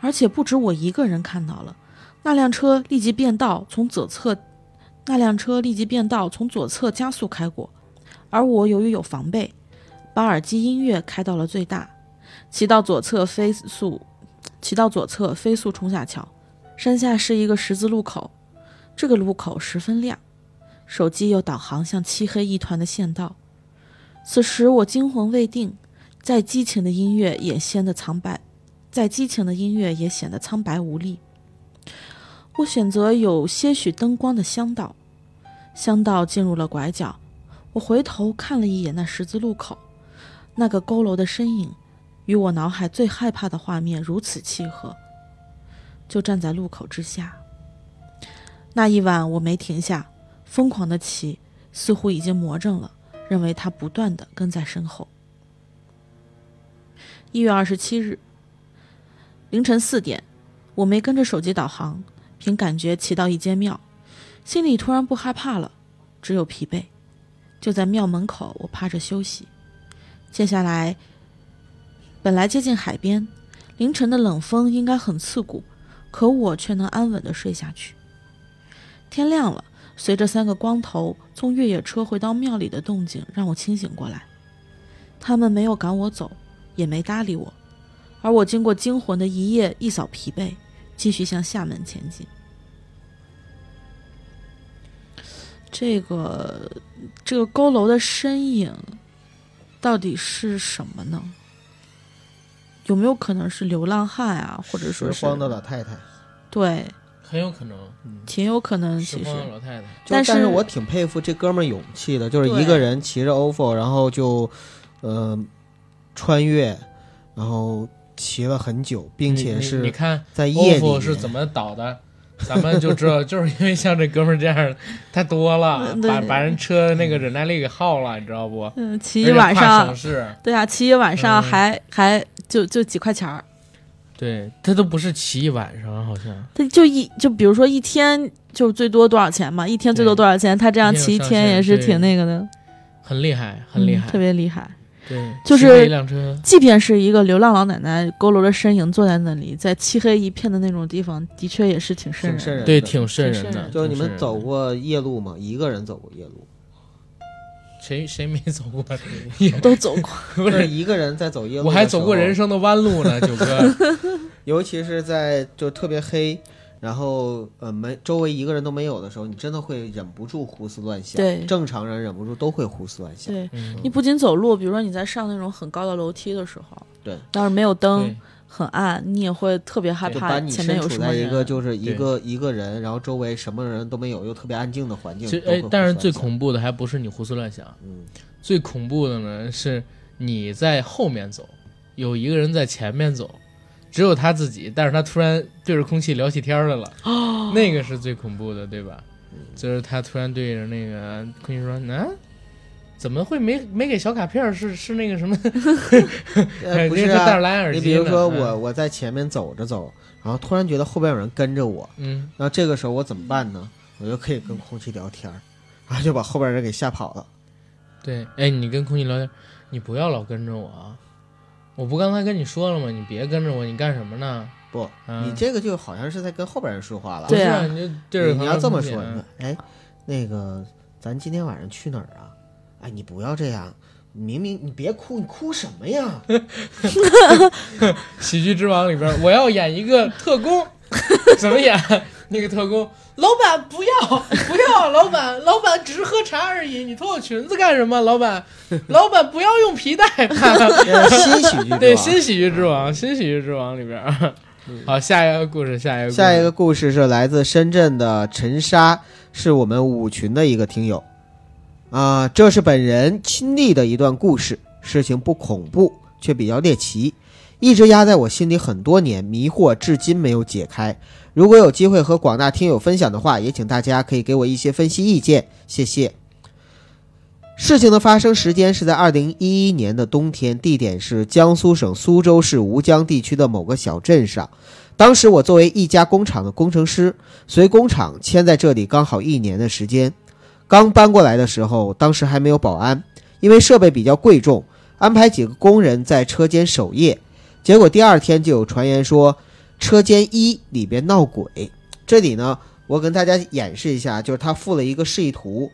而且不止我一个人看到了，那辆车立即变道，从左侧，那辆车立即变道，从左侧加速开过，而我由于有防备。把耳机音乐开到了最大，骑到左侧飞速，骑到左侧飞速冲下桥。山下是一个十字路口，这个路口十分亮，手机又导航向漆黑一团的县道。此时我惊魂未定，再激情的音乐也显得苍白，再激情的音乐也显得苍白无力。我选择有些许灯光的乡道，乡道进入了拐角，我回头看了一眼那十字路口。那个佝偻的身影，与我脑海最害怕的画面如此契合，就站在路口之下。那一晚我没停下，疯狂的骑，似乎已经魔怔了，认为他不断的跟在身后。一月二十七日凌晨四点，我没跟着手机导航，凭感觉骑到一间庙，心里突然不害怕了，只有疲惫。就在庙门口，我趴着休息。接下来，本来接近海边，凌晨的冷风应该很刺骨，可我却能安稳的睡下去。天亮了，随着三个光头从越野车回到庙里的动静，让我清醒过来。他们没有赶我走，也没搭理我，而我经过惊魂的一夜，一扫疲惫，继续向厦门前进。这个，这个佝偻的身影。到底是什么呢？有没有可能是流浪汉啊，或者说拾荒的老太太？对，很有可能，挺有可能。其实老太太，但是我挺佩服这哥们儿勇气的，就是一个人骑着 ofo，然后就呃穿越，然后骑了很久，并且是你看在夜里是怎么倒的。咱们就知道，就是因为像这哥们儿这样太多了，把把人车那个忍耐力给耗了，你知道不？嗯，骑一晚上，是，对啊，骑一晚上还还就就几块钱儿。对他都不是骑一晚上，好像他就一就比如说一天就最多多少钱嘛？一天最多多少钱？他这样骑一天也是挺那个的，很厉害，很厉害，特别厉害。对，就是一辆车，即便是一个流浪老奶奶佝偻着身影坐在那里，在漆黑一片的那种地方，的确也是挺瘆人，对，挺瘆人的。就是你们走过夜路吗？一个人走过夜路？谁谁没走过？都走过，不是一个人在走夜路。我还走过人生的弯路呢，九哥。尤其是在就特别黑。然后，呃，没周围一个人都没有的时候，你真的会忍不住胡思乱想。对，正常人忍不住都会胡思乱想。对，你不仅走路，比如说你在上那种很高的楼梯的时候，对，要是没有灯，很暗，你也会特别害怕前面有什么人。一个就是一个一个人，然后周围什么人都没有，又特别安静的环境。其实，哎，但是最恐怖的还不是你胡思乱想，嗯，最恐怖的呢是你在后面走，有一个人在前面走。只有他自己，但是他突然对着空气聊起天来了，那个是最恐怖的，对吧？就是他突然对着那个空气说：“啊，怎么会没没给小卡片？是是那个什么？不是戴着蓝牙耳机。你比如说我我在前面走着走，然后突然觉得后边有人跟着我，嗯，那这个时候我怎么办呢？我就可以跟空气聊天，然后就把后边人给吓跑了。对，哎，你跟空气聊天，你不要老跟着我啊。”我不刚才跟你说了吗？你别跟着我，你干什么呢？不，你这个就好像是在跟后边人说话了。对啊，你就你要这么说，哎，那个，咱今天晚上去哪儿啊？哎，你不要这样，明明你别哭，你哭什么呀？喜剧之王里边，我要演一个特工，怎么演？那个特工老板不要不要，老板老板只是喝茶而已，你脱我裙子干什么？老板老板不要用皮带。呃新喜剧对，新喜剧之王，新喜剧之王里边儿。好，下一个故事，下一个下一个故事是来自深圳的陈莎，是我们五群的一个听友。啊、这是本人亲历的一段故事，事情不恐怖，却比较猎奇，一直压在我心里很多年，迷惑至今没有解开。如果有机会和广大听友分享的话，也请大家可以给我一些分析意见，谢谢。事情的发生时间是在二零一一年的冬天，地点是江苏省苏州市吴江地区的某个小镇上。当时我作为一家工厂的工程师，随工厂迁在这里刚好一年的时间。刚搬过来的时候，当时还没有保安，因为设备比较贵重，安排几个工人在车间守夜。结果第二天就有传言说车间一里边闹鬼。这里呢，我跟大家演示一下，就是他附了一个示意图，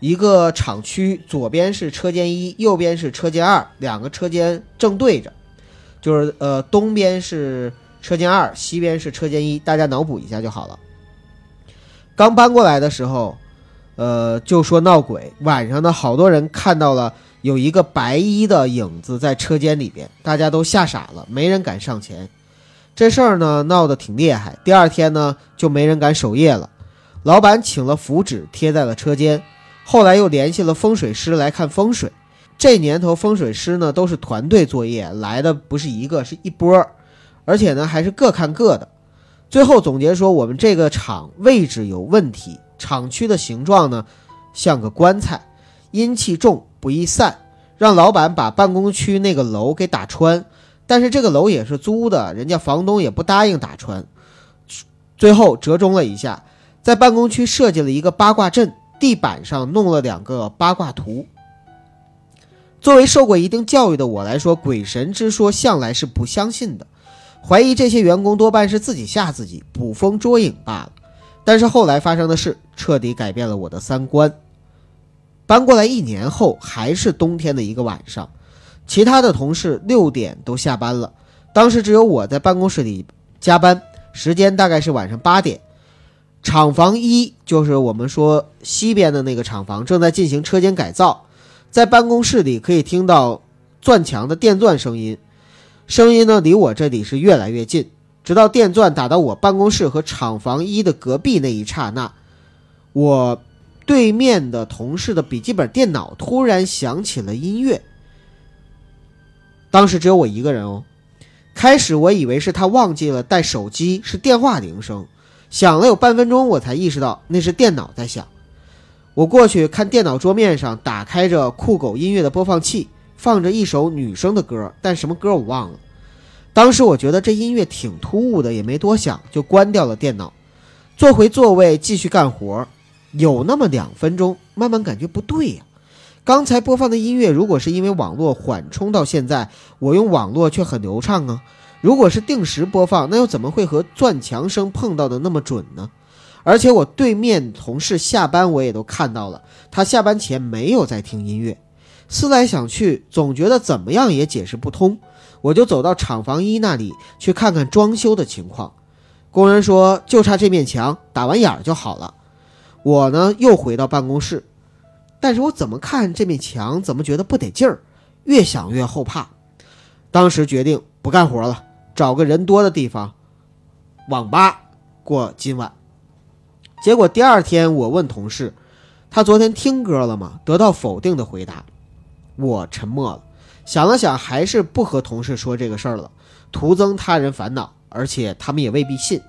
一个厂区左边是车间一，右边是车间二，两个车间正对着，就是呃东边是车间二，西边是车间一，大家脑补一下就好了。刚搬过来的时候，呃，就说闹鬼，晚上呢，好多人看到了有一个白衣的影子在车间里边，大家都吓傻了，没人敢上前。这事儿呢闹得挺厉害，第二天呢就没人敢守夜了。老板请了符纸贴在了车间，后来又联系了风水师来看风水。这年头风水师呢都是团队作业，来的不是一个，是一波，而且呢还是各看各的。最后总结说，我们这个厂位置有问题，厂区的形状呢像个棺材，阴气重不易散，让老板把办公区那个楼给打穿。但是这个楼也是租的，人家房东也不答应打穿。最后折中了一下，在办公区设计了一个八卦阵，地板上弄了两个八卦图。作为受过一定教育的我来说，鬼神之说向来是不相信的，怀疑这些员工多半是自己吓自己，捕风捉影罢了。但是后来发生的事彻底改变了我的三观。搬过来一年后，还是冬天的一个晚上，其他的同事六点都下班了，当时只有我在办公室里加班，时间大概是晚上八点。厂房一就是我们说西边的那个厂房正在进行车间改造，在办公室里可以听到钻墙的电钻声音，声音呢离我这里是越来越近，直到电钻打到我办公室和厂房一的隔壁那一刹那，我对面的同事的笔记本电脑突然响起了音乐。当时只有我一个人哦。开始我以为是他忘记了带手机，是电话铃声，响了有半分钟，我才意识到那是电脑在响。我过去看电脑桌面上打开着酷狗音乐的播放器，放着一首女生的歌，但什么歌我忘了。当时我觉得这音乐挺突兀的，也没多想，就关掉了电脑，坐回座位继续干活。有那么两分钟，慢慢感觉不对呀、刚才播放的音乐，如果是因为网络缓冲到现在，我用网络却很流畅啊。如果是定时播放，那又怎么会和钻墙声碰到的那么准呢？而且我对面同事下班我也都看到了，他下班前没有在听音乐。思来想去，总觉得怎么样也解释不通，我就走到厂房一那里去看看装修的情况。工人说就差这面墙，打完眼儿就好了。我呢又回到办公室，但是我怎么看这面墙，怎么觉得不得劲儿，越想越后怕。当时决定不干活了，找个人多的地方，网吧过今晚。结果第二天我问同事，他昨天听歌了吗？得到否定的回答。我沉默了，想了想，还是不和同事说这个事儿了，徒增他人烦恼，而且他们也未必信。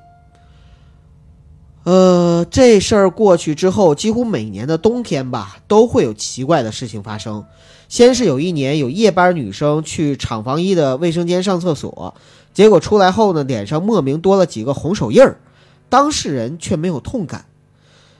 呃，这事儿过去之后，几乎每年的冬天吧，都会有奇怪的事情发生。先是有一年，有夜班女生去厂房一的卫生间上厕所，结果出来后呢，脸上莫名多了几个红手印儿，当事人却没有痛感。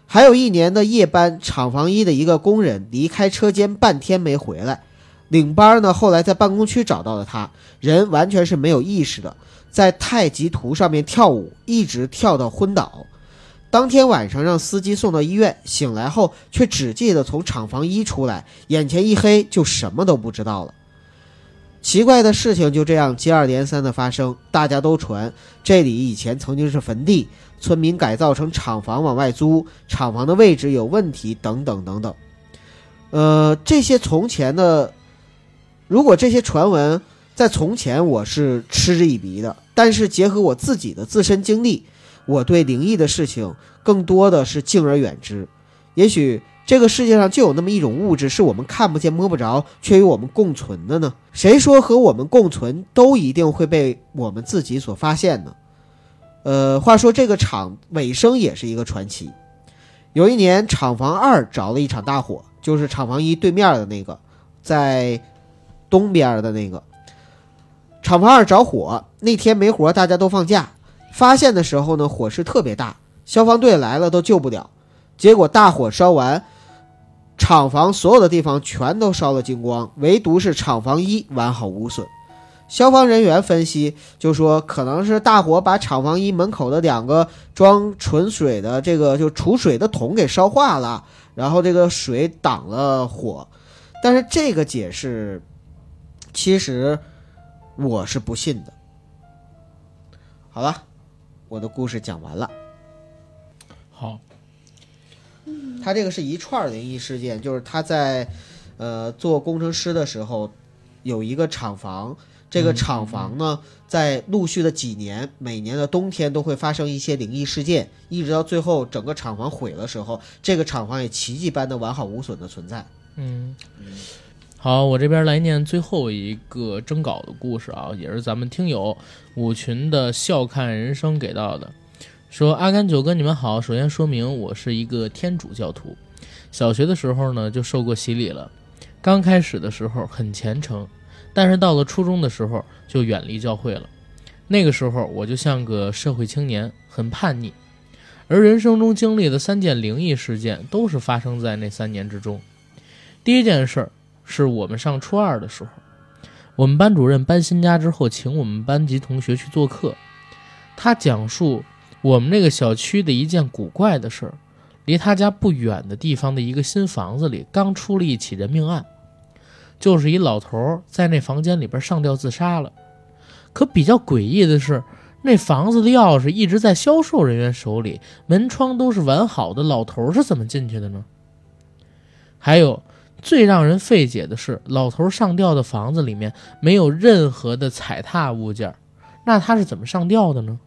还有一年的夜班，厂房一的一个工人离开车间半天没回来，领班呢后来在办公区找到了他，人完全是没有意识的，在太极图上面跳舞，一直跳到昏倒。当天晚上让司机送到医院，醒来后却只记得从厂房一出来，眼前一黑，就什么都不知道了。奇怪的事情就这样接二连三的发生，大家都传这里以前曾经是坟地，村民改造成厂房往外租，厂房的位置有问题，等等等等。呃，这些从前的，如果这些传闻在从前我是嗤之以鼻的，但是结合我自己的自身经历，我对灵异的事情更多的是敬而远之。也许这个世界上就有那么一种物质，是我们看不见摸不着，却与我们共存的呢？谁说和我们共存都一定会被我们自己所发现呢？呃，话说这个厂尾声也是一个传奇。有一年，厂房二着了一场大火，就是厂房一对面的那个，在东边的那个。厂房二着火那天没活，大家都放假。发现的时候呢，火势特别大，消防队来了都救不了。结果大火烧完，厂房所有的地方全都烧了精光，唯独是厂房一完好无损。消防人员分析就说，可能是大火把厂房一门口的两个装纯水的这个就储水的桶给烧化了，然后这个水挡了火。但是这个解释，其实我是不信的。好了，我的故事讲完了。好，他这个是一串儿灵异事件，就是他在呃做工程师的时候，有一个厂房，这个厂房呢，在陆续的几年，每年的冬天都会发生一些灵异事件，一直到最后整个厂房毁的时候，这个厂房也奇迹般的完好无损的存在。嗯，好，我这边来念最后一个征稿的故事啊，也是咱们听友五群的笑看人生给到的，说阿甘九哥你们好，首先说明我是一个天主教徒，小学的时候呢就受过洗礼了，刚开始的时候很虔诚，但是到了初中的时候就远离教会了，那个时候我就像个社会青年，很叛逆，而人生中经历的三件灵异事件都是发生在那三年之中。第一件事儿是我们上初二的时候，我们班主任搬新家之后，请我们班级同学去做客。他讲述我们那个小区的一件古怪的事儿：离他家不远的地方的一个新房子里，刚出了一起人命案，就是一老头在那房间里边上吊自杀了。可比较诡异的是，那房子的钥匙一直在销售人员手里，门窗都是完好的，老头是怎么进去的呢？还有。最让人费解的是，老头上吊的房子里面没有任何的踩踏物件，那他是怎么上吊的呢？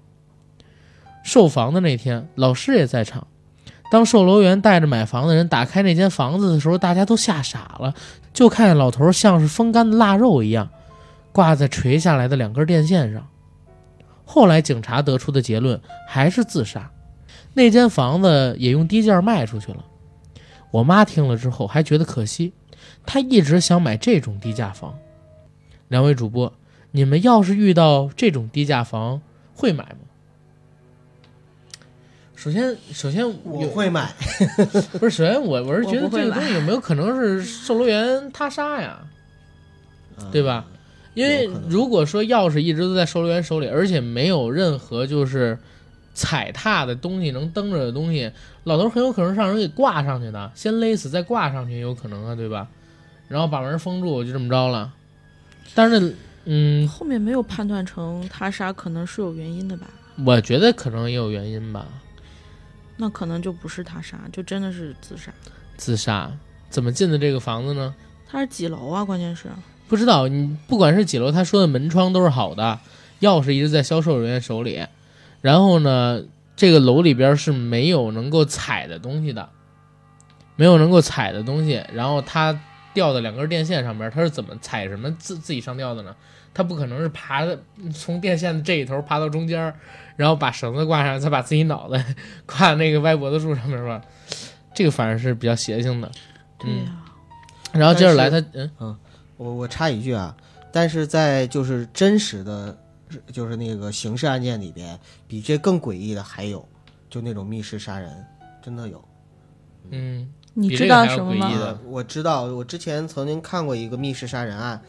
售房的那天，老师也在场。当售楼员带着买房的人打开那间房子的时候，大家都吓傻了，就看见老头像是风干的腊肉一样，挂在垂下来的两根电线上。后来警察得出的结论还是自杀，那间房子也用低价卖出去了。我妈听了之后还觉得可惜，她一直想买这种低价房。两位主播，你们要是遇到这种低价房，会买吗？首先，首先我会买，不是首先我我是觉得这个东西有没有可能是售楼员他杀呀，对吧？因为如果说钥匙一直都在售楼员手里，而且没有任何就是踩踏的东西能蹬着的东西，老头很有可能让人给挂上去的，先勒死再挂上去，有可能啊，对吧？然后把门封住，就这么着了。但是，嗯，后面没有判断成他杀，可能是有原因的吧？我觉得可能也有原因吧。那可能就不是他杀，就真的是自杀。自杀怎么进的这个房子呢？他是几楼啊？关键是不知道。你不管是几楼，他说的门窗都是好的，钥匙一直在销售人员手里。然后呢，这个楼里边是没有能够踩的东西的，没有能够踩的东西。然后他吊在两根电线上面，他是怎么踩什么自自己上吊的呢？他不可能是爬的从电线的这一头爬到中间，然后把绳子挂上，再把自己脑袋挂那个歪脖子树上面吧。这个反而是比较邪性的。对呀、然后接着来他，嗯，嗯，我我插一句啊，但是在就是真实的，就是那个刑事案件里边，比这更诡异的还有，就那种密室杀人，真的有。嗯，你知道什么吗？我知道，我之前曾经看过一个密室杀人案，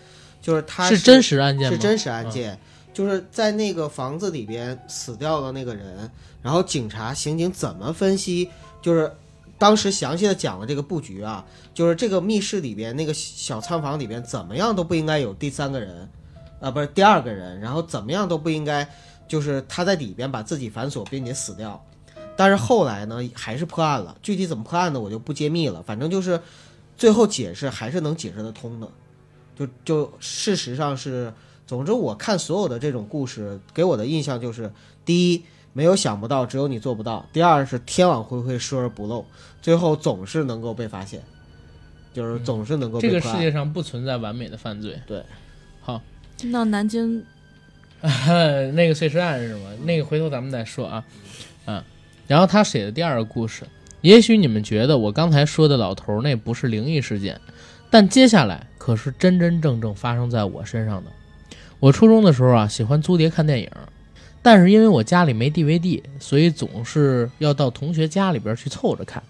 就是他是真实案件？是真实案件，就是在那个房子里边死掉的那个人，然后警察、刑警怎么分析，就是当时详细的讲了这个布局啊，就是这个密室里边那个小仓房里边怎么样都不应该有第三个人，啊不是第二个人，然后怎么样都不应该就是他在里边把自己反锁并且死掉。但是后来呢，还是破案了。具体怎么破案的，我就不揭秘了。反正就是最后解释还是能解释得通的。就就事实上是，总之我看所有的这种故事，给我的印象就是：第一，没有想不到，只有你做不到；第二是天网恢恢，疏而不漏，最后总是能够被发现，就是总是能够被。这个世界上不存在完美的犯罪。对，好，那南京 那个碎尸案是吗？那个回头咱们再说啊，嗯。然后他写的第二个故事，也许你们觉得我刚才说的老头那不是灵异事件，但接下来可是真真正正发生在我身上的。我初中的时候啊，喜欢租碟看电影，但是因为我家里没 DVD，所以总是要到同学家里边去凑着看，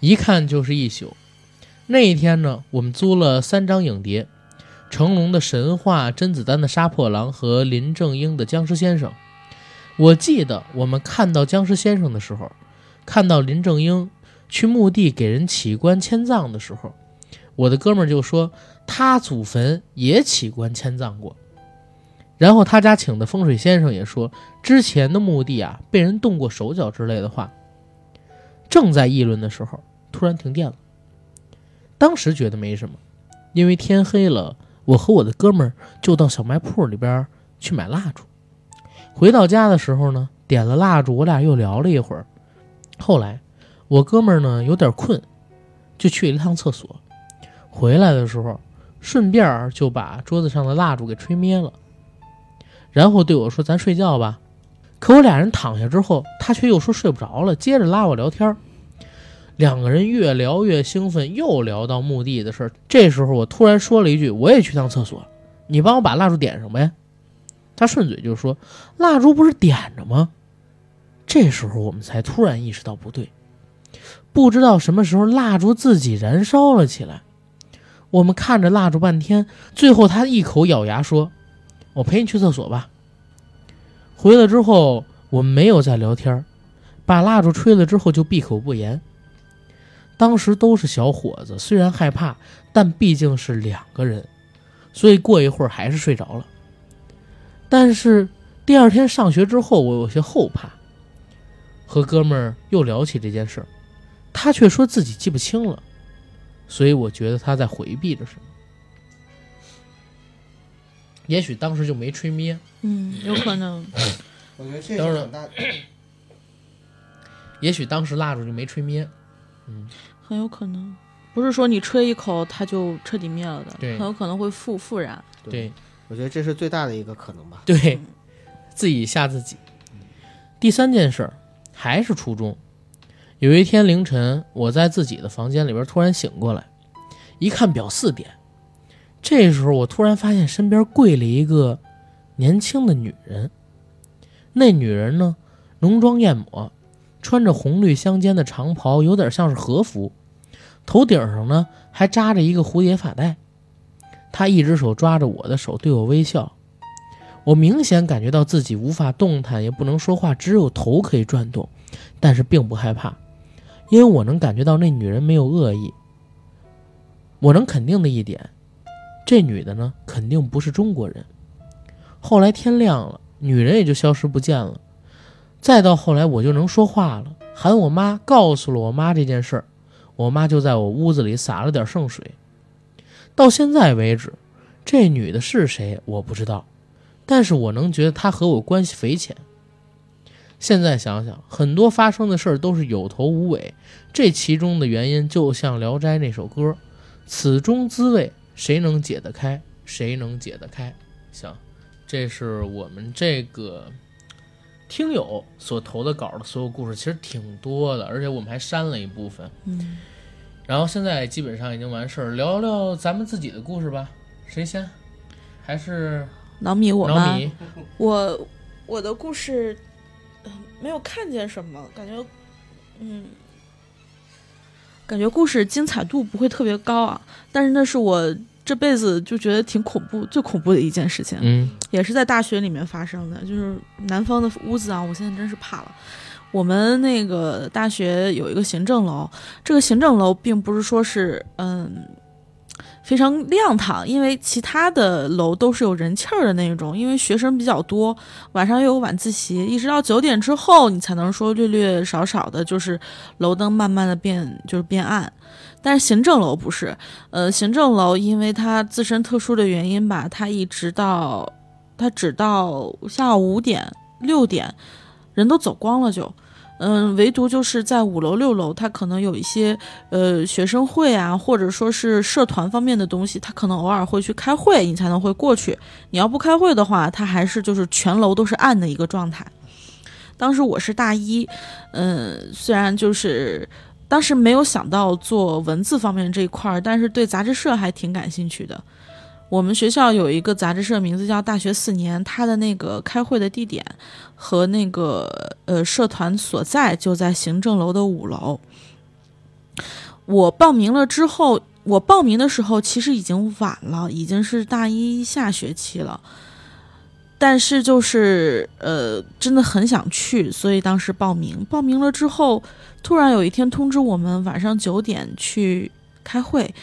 一看就是一宿。那一天呢，我们租了三张影碟：成龙的《神话》、甄子丹的《杀破狼》和林正英的《僵尸先生》。我记得我们看到僵尸先生的时候，看到林正英去墓地给人起棺迁葬的时候，我的哥们儿就说他祖坟也起棺迁葬过。然后他家请的风水先生也说，之前的墓地啊被人动过手脚之类的话。正在议论的时候，突然停电了。当时觉得没什么，因为天黑了，我和我的哥们儿就到小卖铺里边去买蜡烛。回到家的时候呢，点了蜡烛，我俩又聊了一会儿。后来，我哥们儿呢有点困，就去了一趟厕所。回来的时候，顺便就把桌子上的蜡烛给吹灭了，然后对我说：“咱睡觉吧。”可我俩人躺下之后，他却又说睡不着了，接着拉我聊天。两个人越聊越兴奋，又聊到墓地的事儿。这时候，我突然说了一句：“我也去趟厕所，你帮我把蜡烛点上呗。”他顺嘴就说：“蜡烛不是点着吗？”这时候我们才突然意识到不对，不知道什么时候蜡烛自己燃烧了起来。我们看着蜡烛半天，最后他一口咬牙说：“我陪你去厕所吧。”回来之后，我们没有再聊天，把蜡烛吹了之后就闭口不言。当时都是小伙子，虽然害怕，但毕竟是两个人，所以过一会儿还是睡着了。但是第二天上学之后，我有些后怕。和哥们儿又聊起这件事儿，他却说自己记不清了，所以我觉得他在回避着什么。也许当时就没吹灭，嗯，有可能。我觉得这是很大。也许当时蜡烛就没吹灭。嗯，很有可能，不是说你吹一口它就彻底灭了的，对很有可能会复复燃。对我觉得这是最大的一个可能吧。对，自己吓自己。第三件事儿还是初中，有一天凌晨，我在自己的房间里边突然醒过来，一看表四点，这时候我突然发现身边跪了一个年轻的女人。那女人呢，浓妆艳抹，穿着红绿相间的长袍，有点像是和服，头顶上呢还扎着一个蝴蝶发带。她一只手抓着我的手，对我微笑。我明显感觉到自己无法动弹，也不能说话，只有头可以转动，但是并不害怕，因为我能感觉到那女人没有恶意。我能肯定的一点，这女的呢，肯定不是中国人。后来天亮了，女人也就消失不见了。再到后来，我就能说话了，喊我妈，告诉了我妈这件事儿，我妈就在我屋子里洒了点圣水。到现在为止，这女的是谁我不知道，但是我能觉得她和我关系匪浅。现在想想，很多发生的事儿都是有头无尾，这其中的原因就像《聊斋》那首歌，“此中滋味，谁能解得开？谁能解得开？”行，这是我们这个听友所投的稿的所有故事，其实挺多的，而且我们还删了一部分。嗯，然后现在基本上已经完事儿，聊聊咱们自己的故事吧。谁先？还是老米我吗？脑米？我我的故事、呃没有看见什么，感觉嗯，感觉故事精彩度不会特别高啊。但是那是我这辈子就觉得挺恐怖、最恐怖的一件事情，嗯也是在大学里面发生的，就是南方的屋子啊，我现在真是怕了。我们那个大学有一个行政楼，这个行政楼并不是说是嗯非常亮堂，因为其他的楼都是有人气儿的那种，因为学生比较多，晚上又有晚自习，一直到九点之后，你才能说略略少少的，就是楼灯慢慢的变就是变暗。但是行政楼不是，呃，行政楼因为它自身特殊的原因吧，它一直到它只到下午五点六点，人都走光了就。嗯，唯独就是在五楼、六楼，它可能有一些呃学生会啊，或者说是社团方面的东西，它可能偶尔会去开会，你才能会过去。你要不开会的话，它还是就是全楼都是暗的一个状态。当时我是大一，嗯，虽然就是当时没有想到做文字方面这一块儿，但是对杂志社还挺感兴趣的。我们学校有一个杂志社，名字叫大学四年，它的那个开会的地点和那个呃社团所在就在行政楼的五楼。我报名了之后，我报名的时候其实已经晚了，已经是大一下学期了。但是就是呃，真的很想去，所以当时报名。报名了之后，突然有一天通知我们晚上九点去开会。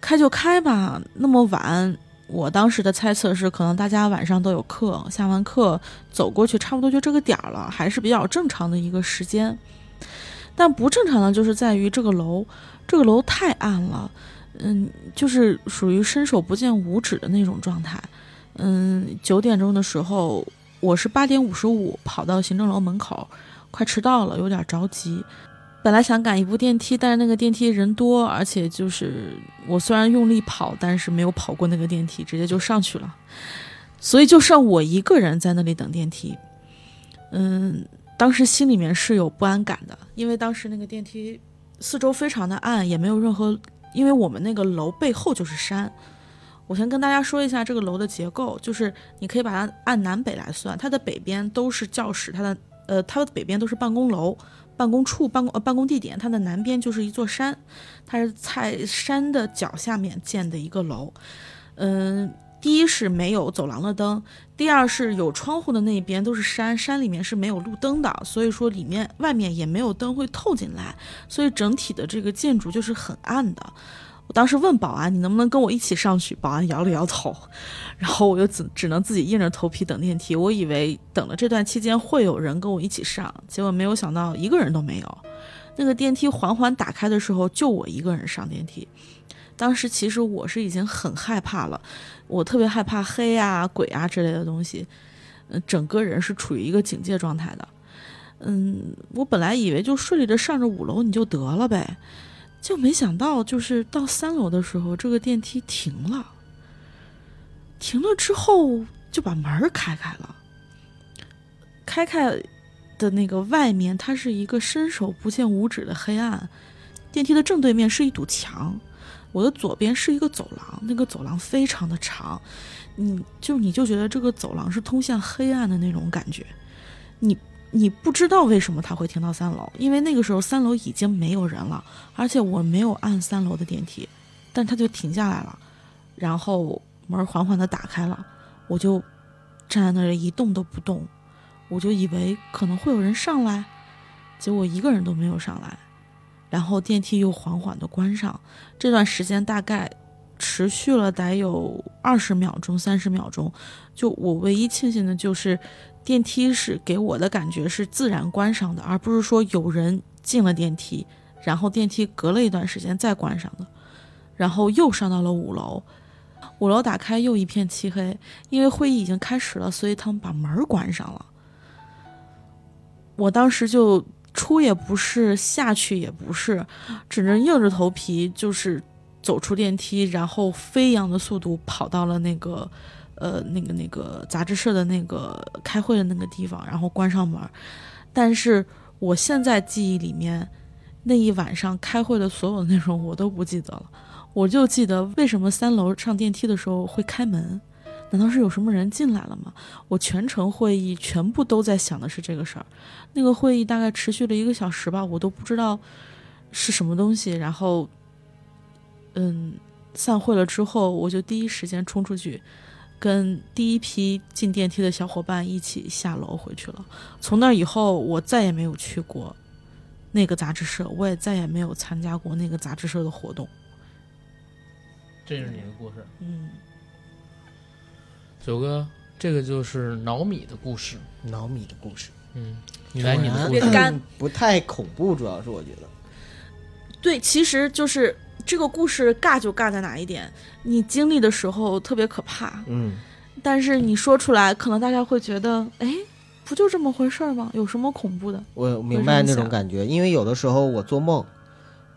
开就开吧，那么晚，我当时的猜测是，可能大家晚上都有课，下完课走过去，差不多就这个点儿了，还是比较正常的一个时间。但不正常的就是在于这个楼，这个楼太暗了，嗯，就是属于伸手不见五指的那种状态。嗯，九点钟的时候，我是八点五十五跑到行政楼门口，快迟到了，有点着急。本来想赶一部电梯，但是那个电梯人多，而且就是我虽然用力跑，但是没有跑过那个电梯，直接就上去了，所以就剩我一个人在那里等电梯。嗯，当时心里面是有不安感的，因为当时那个电梯四周非常的暗，也没有任何，因为我们那个楼背后就是山。我先跟大家说一下这个楼的结构，就是你可以把它按南北来算，它的北边都是教室，它的呃它的北边都是办公楼。办公处、办公呃办公地点，它的南边就是一座山，它是在山的脚下面建的一个楼。嗯，第一是没有走廊的灯，第二是有窗户的那边都是山，山里面是没有路灯的，所以说里面外面也没有灯会透进来，所以整体的这个建筑就是很暗的。当时问保安：“你能不能跟我一起上去？”保安摇了摇头，然后我又只只能自己硬着头皮等电梯。我以为等了这段期间会有人跟我一起上，结果没有想到一个人都没有。那个电梯缓缓打开的时候，就我一个人上电梯。当时其实我是已经很害怕了，我特别害怕黑啊、鬼啊之类的东西，嗯，整个人是处于一个警戒状态的。嗯，我本来以为就顺利着上着五楼你就得了呗。就没想到，就是到三楼的时候，这个电梯停了。停了之后，就把门开开了。开开的那个外面，它是一个伸手不见五指的黑暗。电梯的正对面是一堵墙，我的左边是一个走廊，那个走廊非常的长，你就你就觉得这个走廊是通向黑暗的那种感觉，你。你不知道为什么他会停到三楼，因为那个时候三楼已经没有人了，而且我没有按三楼的电梯，但他就停下来了，然后门缓缓的打开了，我就站在那里一动都不动，我就以为可能会有人上来，结果一个人都没有上来，然后电梯又缓缓的关上，这段时间大概持续了得有二十秒钟、三十秒钟，就我唯一庆幸的就是。电梯是给我的感觉是自然关上的，而不是说有人进了电梯，然后电梯隔了一段时间再关上的，然后又上到了五楼，五楼打开又一片漆黑，因为会议已经开始了，所以他们把门关上了。我当时就出也不是，下去也不是，只能硬着头皮就是走出电梯，然后飞扬的速度跑到了那个。呃，那个那个杂志社的那个开会的那个地方，然后关上门。但是我现在记忆里面，那一晚上开会的所有内容我都不记得了，我就记得为什么三楼上电梯的时候会开门，难道是有什么人进来了吗？我全程会议全部都在想的是这个事儿。那个会议大概持续了一个小时吧，我都不知道是什么东西。然后，嗯，散会了之后，我就第一时间冲出去。跟第一批进电梯的小伙伴一起下楼回去了。从那以后，我再也没有去过那个杂志社，我也再也没有参加过那个杂志社的活动。这是你的故事，嗯，九哥，这个就是脑米的故事。脑米的故事，嗯，你来你的故事别。干不太恐怖，主要是我觉得。对，其实就是这个故事尬就尬在哪一点，你经历的时候特别可怕，嗯，但是你说出来，可能大家会觉得，哎，不就这么回事儿吗？有什么恐怖的？我明白那种感觉，因为有的时候我做梦，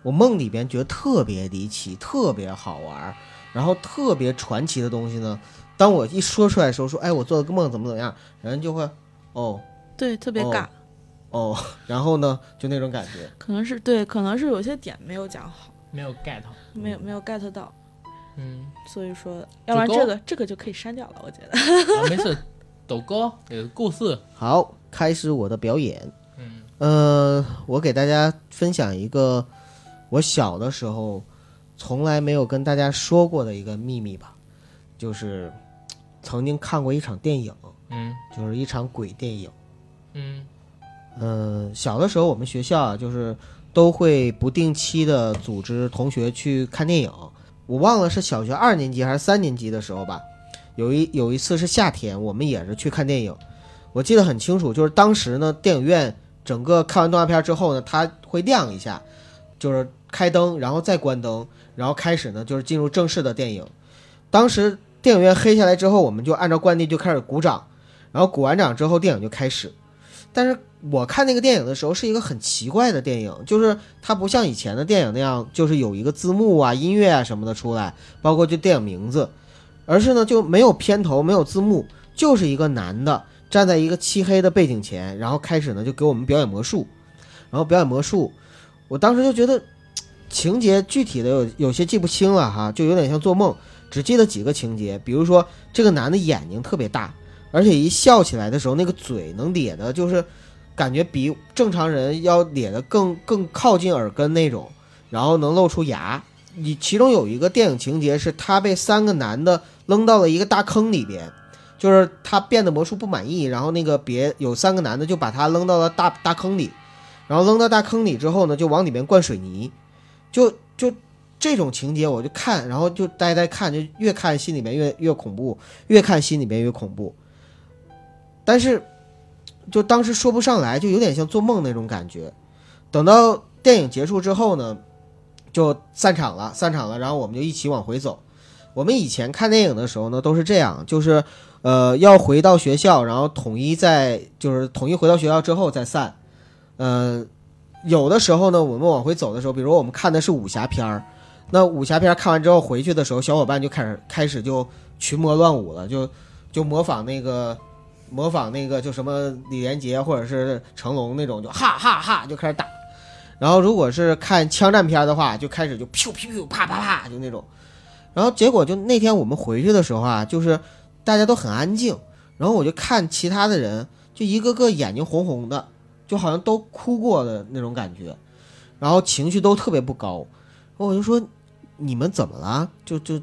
我梦里边觉得特别离奇、特别好玩，然后特别传奇的东西呢，当我一说出来的时候，说，哎，我做了个梦，怎么怎么样，人就会，哦。对，特别哦。尬，哦，然后呢，就那种感觉。可能是对，可能是有些点没有讲好，没有 get，没有没有 get 到，嗯，所以说，要不然这个这个就可以删掉了，我觉得。啊、没事，抖哥有个故事，好，开始我的表演。嗯。呃，我给大家分享一个我小的时候从来没有跟大家说过的一个秘密吧，就是曾经看过一场电影，嗯。就是一场鬼电影。嗯。呃，小的时候我们学校啊，就是都会不定期的组织同学去看电影。我忘了是小学二年级还是三年级的时候吧，有一有一次是夏天，我们也是去看电影。我记得很清楚，就是当时呢，电影院整个看完动画片之后呢，它会亮一下，就是开灯，然后再关灯，然后开始呢就是进入正式的电影。当时电影院黑下来之后，我们就按照惯例就开始鼓掌，然后鼓完掌之后，电影就开始。但是我看那个电影的时候是一个很奇怪的电影，就是它不像以前的电影那样，就是有一个字幕啊、音乐啊什么的出来，包括就电影名字，而是呢就没有片头、没有字幕，就是一个男的站在一个漆黑的背景前，然后开始呢就给我们表演魔术，然后表演魔术，我当时就觉得情节具体的有有些记不清了哈，就有点像做梦，只记得几个情节，比如说这个男的眼睛特别大。而且一笑起来的时候，那个嘴能咧的，就是感觉比正常人要咧的更更靠近耳根那种，然后能露出牙。你其中有一个电影情节是他被三个男的扔到了一个大坑里边，就是他变的魔术不满意，然后那个别有三个男的就把他扔到了大大坑里，然后扔到大坑里之后呢，就往里面灌水泥，就就这种情节我就看，然后就呆呆看，就越看心里面越越恐怖，越看心里面越恐怖。但是，就当时说不上来，就有点像做梦那种感觉。等到电影结束之后呢，就散场了，散场了，然后我们就一起往回走。我们以前看电影的时候呢，都是这样，就是呃要回到学校，然后统一在就是统一回到学校之后再散。呃，有的时候呢，我们往回走的时候，比如我们看的是武侠片儿，那武侠片看完之后回去的时候，小伙伴就开始开始就群魔乱舞了，就就模仿那个。模仿那个就什么李连杰或者是成龙那种，就哈哈哈就开始打。然后如果是看枪战片的话，就开始就噗噗噗啪啪啪就那种。然后结果就那天我们回去的时候啊，就是大家都很安静，然后我就看其他的人，就一个个眼睛红红的，就好像都哭过的那种感觉，然后情绪都特别不高。然后我就说你们怎么了？就就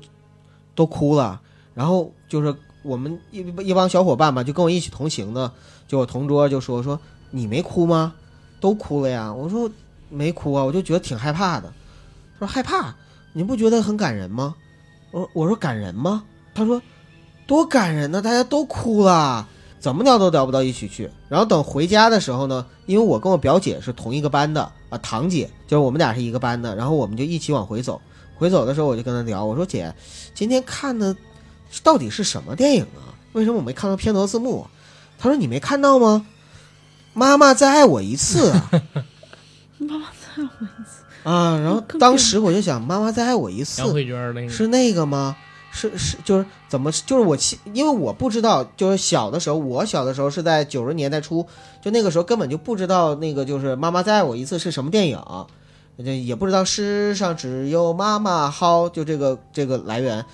都哭了。然后就是。我们一一帮小伙伴嘛，就跟我一起同行的，就我同桌就说说你没哭吗？都哭了呀。我说没哭啊，我就觉得挺害怕的。他说害怕，你不觉得很感人吗？我我说感人吗？他说多感人呢，大家都哭了，怎么聊都聊不到一起去。然后等回家的时候呢，因为我跟我表姐是同一个班的啊，堂姐就是我们俩是一个班的，然后我们就一起往回走。回走的时候我就跟她聊，我说姐，今天看的。到底是什么电影啊？为什么我没看到片头字幕？他说：“你没看到吗？妈妈再爱我一次啊！妈妈再爱我一次啊！”然后当时我就想，“妈妈再爱我一次”，杨慧娟那个是那个吗？是是就是怎么就是我因为我不知道，就是小的时候，我小的时候是在九十年代初，就那个时候根本就不知道那个就是“妈妈再爱我一次”是什么电影，也不知道世上只有妈妈好，就这个这个来源。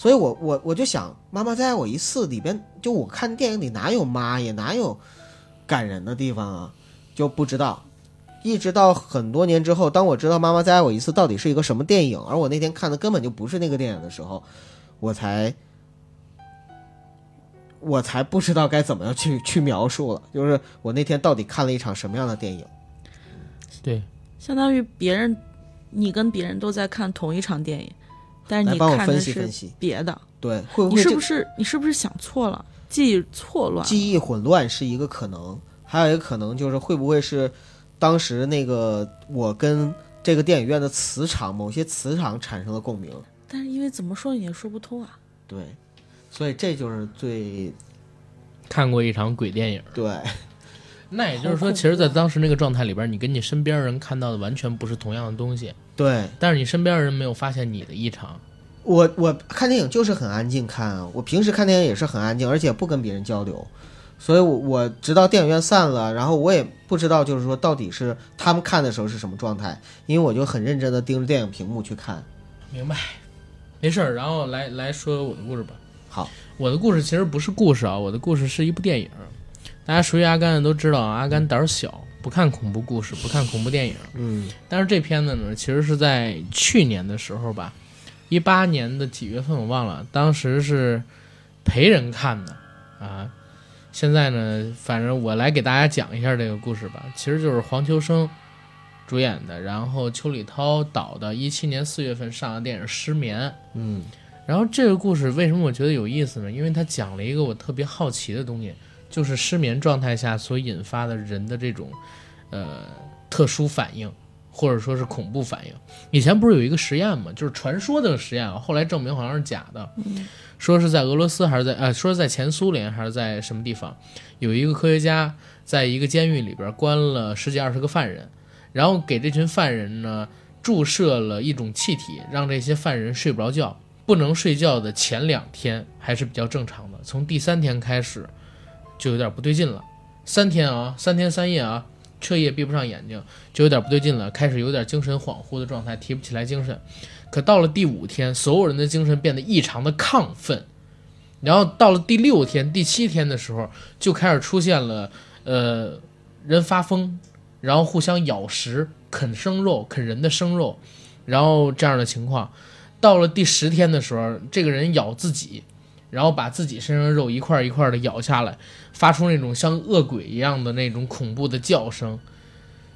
所以我我我就想，妈妈再爱我一次里边，就我看电影里哪有妈呀，哪有感人的地方啊，就不知道。一直到很多年之后，当我知道妈妈再爱我一次到底是一个什么电影，而我那天看的根本就不是那个电影的时候，我才我才不知道该怎么样去去描述了。就是我那天到底看了一场什么样的电影？对，相当于别人，你跟别人都在看同一场电影，但是你帮我分看的是析分析。别的，对，会不你会你是不是你是不是想错了，记忆错乱？记忆混乱是一个可能，还有一个可能就是会不会是当时那个我跟这个电影院的磁场，某些磁场产生了共鸣。但是因为怎么说你也说不通啊。对，所以这就是最看过一场鬼电影。对那也就是说，其实，在当时那个状态里边，你跟你身边人看到的完全不是同样的东西，对。但是你身边人没有发现你的异常。我我看电影就是很安静看啊，我平时看电影也是很安静，而且不跟别人交流，所以我我直到电影院散了，然后我也不知道就是说到底是他们看的时候是什么状态，因为我就很认真的盯着电影屏幕去看。明白，没事儿。然后来来说我的故事吧。好，我的故事其实不是故事啊，我的故事是一部电影。大家熟悉阿甘的都知道，阿甘胆儿小，不看恐怖故事，不看恐怖电影。嗯但是这片子呢，其实是在去年的时候吧，一八年的几月份我忘了，当时是陪人看的啊。现在呢，反正我来给大家讲一下这个故事吧。其实就是黄秋生主演的，然后邱礼涛导的，一七年四月份上的电影《失眠》。嗯然后这个故事为什么我觉得有意思呢？因为它讲了一个我特别好奇的东西，就是失眠状态下所引发的人的这种呃特殊反应，或者说是恐怖反应。以前不是有一个实验嘛，就是传说的实验啊，后来证明好像是假的，说是在俄罗斯还是在呃，说是在前苏联还是在什么地方，有一个科学家在一个监狱里边关了十几二十个犯人，然后给这群犯人呢注射了一种气体，让这些犯人睡不着觉。不能睡觉的前两天还是比较正常的，从第三天开始就有点不对劲了。三天啊，三天三夜啊，彻夜闭不上眼睛，就有点不对劲了，开始有点精神恍惚的状态，提不起来精神。可到了第五天，所有人的精神变得异常的亢奋，然后到了第六天、第七天的时候，就开始出现了呃人发疯，然后互相咬食、啃生肉、啃人的生肉，然后这样的情况。到了第十天的时候，这个人咬自己，然后把自己身上的肉一块一块的咬下来，发出那种像恶鬼一样的那种恐怖的叫声。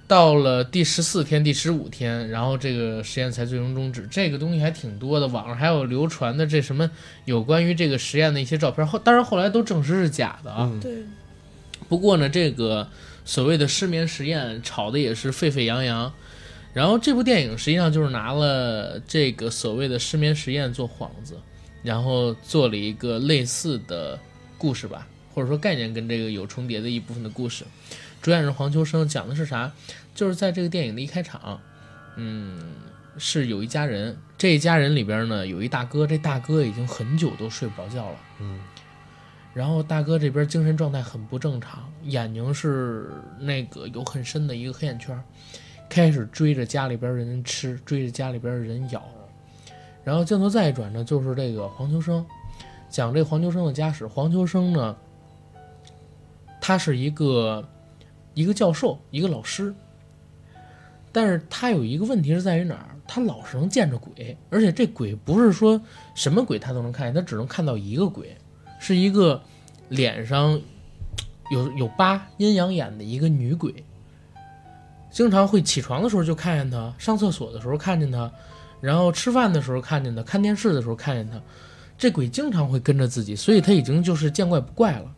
到了第十四天、第十五天，然后这个实验才最终终止。这个东西还挺多的，网上还有流传的这什么有关于这个实验的一些照片，后当然后来都证实是假的啊。嗯对，不过呢，这个所谓的失眠实验炒的也是沸沸扬扬。然后这部电影实际上就是拿了这个所谓的失眠实验做幌子，然后做了一个类似的故事吧，或者说概念跟这个有重叠的一部分的故事。主演是黄秋生，讲的是啥？就是在这个电影的一开场，嗯，是有一家人，这一家人里边呢有一大哥，这大哥已经很久都睡不着觉了。嗯然后大哥这边精神状态很不正常，眼睛是那个有很深的一个黑眼圈儿，开始追着家里边人吃，追着家里边人咬。然后镜头再一转呢，就是这个黄秋生，讲这黄秋生的家史。黄秋生呢，他是一个一个教授，一个老师，但是他有一个问题是在于哪儿？他老是能见着鬼，而且这鬼不是说什么鬼他都能看见，他只能看到一个鬼。是一个脸上有有疤、阴阳眼的一个女鬼，经常会起床的时候就看见她，上厕所的时候看见她，然后吃饭的时候看见他，看电视的时候看见他。这鬼经常会跟着自己，所以他已经就是见怪不怪了。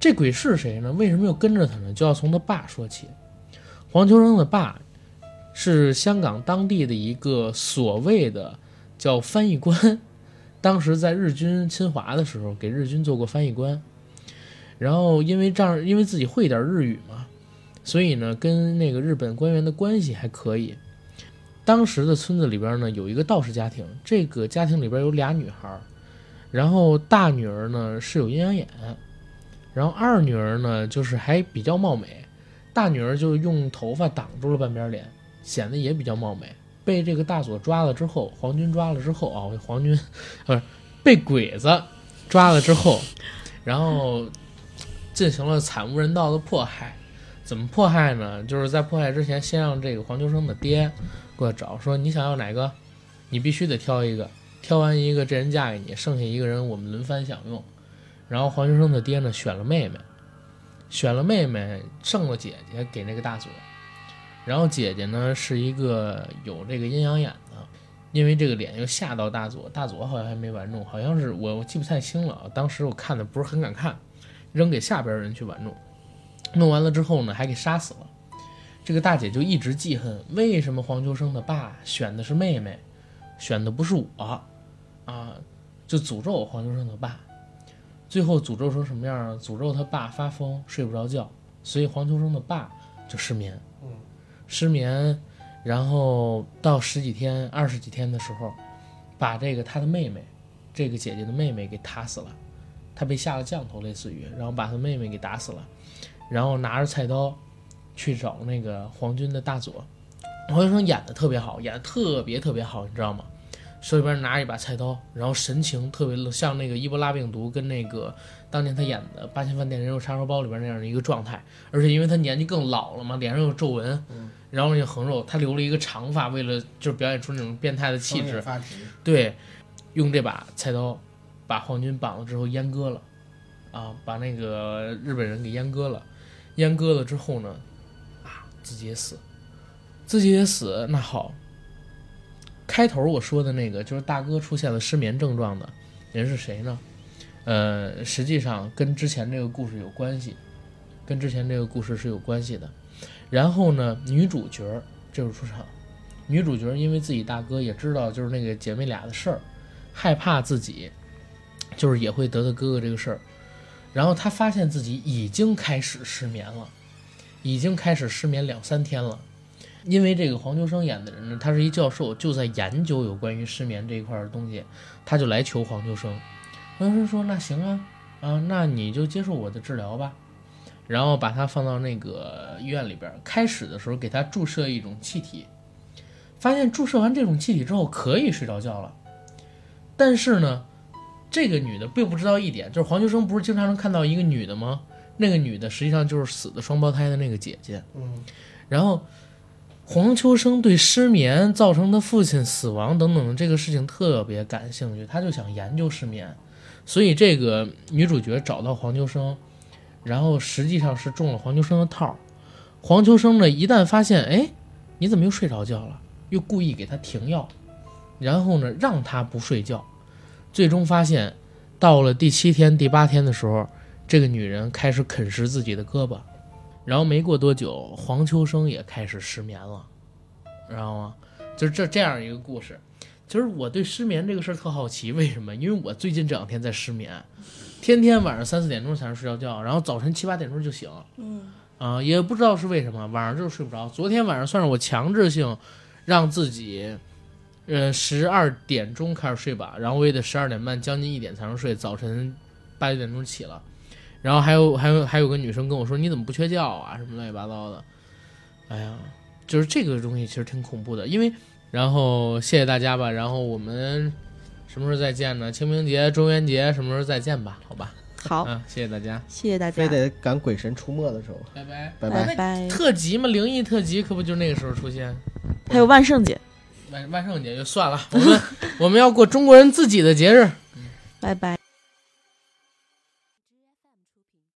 这鬼是谁呢？为什么又跟着他呢？就要从他爸说起。黄秋生的爸是香港当地的一个所谓的叫翻译官。当时在日军侵华的时候，给日军做过翻译官，然后因为这样，因为自己会点日语嘛，所以呢，跟那个日本官员的关系还可以。当时的村子里边呢，有一个道士家庭，这个家庭里边有俩女孩，然后大女儿呢是有阴阳眼，然后二女儿呢就是还比较貌美，大女儿就用头发挡住了半边脸，显得也比较貌美。被这个大佐抓了之后，皇军抓了之后啊，皇军不是被鬼子抓了之后，然后进行了惨无人道的迫害。怎么迫害呢？就是在迫害之前，先让这个黄秋生的爹过来找，说你想要哪个，你必须得挑一个，挑完一个这人嫁给你，剩下一个人我们轮番享用。然后黄秋生的爹呢选了妹妹，选了妹妹，剩了姐姐给那个大佐。然后姐姐呢是一个有这个阴阳眼的，因为这个脸又吓到大佐，大佐好像还没玩弄，好像是我我记不太清了，当时我看的不是很敢看，扔给下边人去玩弄，弄完了之后呢还给杀死了。这个大姐就一直记恨，为什么黄秋生的爸选的是妹妹，选的不是我，啊，就诅咒黄秋生的爸。最后诅咒成什么样呢？诅咒他爸发疯睡不着觉，所以黄秋生的爸就失眠。嗯，失眠，然后到十几天、二十几天的时候，把这个他的妹妹，这个姐姐的妹妹给打死了。他被下了降头，类似于，然后把他妹妹给打死了，然后拿着菜刀去找那个皇军的大佐。黄秋生演的特别好，演的特别特别好，你知道吗？手里边拿着一把菜刀，然后神情特别像那个伊波拉病毒跟那个当年他演的《八千饭店人肉叉烧包》里边那样的一个状态，而且因为他年纪更老了嘛，脸上有皱纹，然后那个横肉，他留了一个长发，为了就是表演出那种变态的气质，对，用这把菜刀把皇军绑了之后阉割了，啊，把那个日本人给阉割了，阉割了之后呢，啊，自己也死，自己也死，那好。开头我说的那个就是大哥出现了失眠症状的人是谁呢？呃，实际上跟之前这个故事有关系，跟之前这个故事是有关系的。然后呢，女主角儿这时候出场，女主角因为自己大哥也知道就是那个姐妹俩的事儿，害怕自己就是也会得到哥哥这个事儿，然后她发现自己已经开始失眠了，已经开始失眠两三天了。因为这个黄秋生演的人呢，他是一教授，就在研究有关于失眠这一块的东西，他就来求黄秋生。黄秋生说：“那行啊，啊，那你就接受我的治疗吧。”然后把他放到那个医院里边，开始的时候给他注射一种气体，发现注射完这种气体之后可以睡着觉了。但是呢，这个女的并不知道一点，就是黄秋生不是经常能看到一个女的吗？那个女的实际上就是死的双胞胎的那个姐姐。嗯，然后。黄秋生对失眠造成他父亲死亡等等的这个事情特别感兴趣，他就想研究失眠，所以这个女主角找到黄秋生，然后实际上是中了黄秋生的套。黄秋生呢，一旦发现，哎，你怎么又睡着觉了？又故意给他停药，然后呢，让他不睡觉，最终发现，到了第七天、第八天的时候，这个女人开始啃食自己的胳膊。然后没过多久，黄秋生也开始失眠了，知道吗？就是这这样一个故事。其实我对失眠这个事儿特好奇，为什么？因为我最近这两天在失眠，天天晚上三四点钟才能睡着觉，然后早晨七八点钟就醒。嗯，啊，也不知道是为什么，晚上就是睡不着。昨天晚上算是我强制性让自己，呃，十二点钟开始睡吧，然后我也得十二点半将近一点才能睡，早晨八九点钟起了。然后还有还有还有个女生跟我说：“你怎么不缺觉啊？什么乱七八糟的。”哎呀，就是这个东西其实挺恐怖的。因为，然后谢谢大家吧。然后我们什么时候再见呢？清明节、中元节什么时候再见吧？好吧。好，啊，谢谢大家，谢谢大家，非得赶鬼神出没的时候，拜拜，拜拜拜。特辑嘛，灵异特辑可不就那个时候出现？还有万圣节，万万圣节就算了，我们 我们要过中国人自己的节日。拜拜。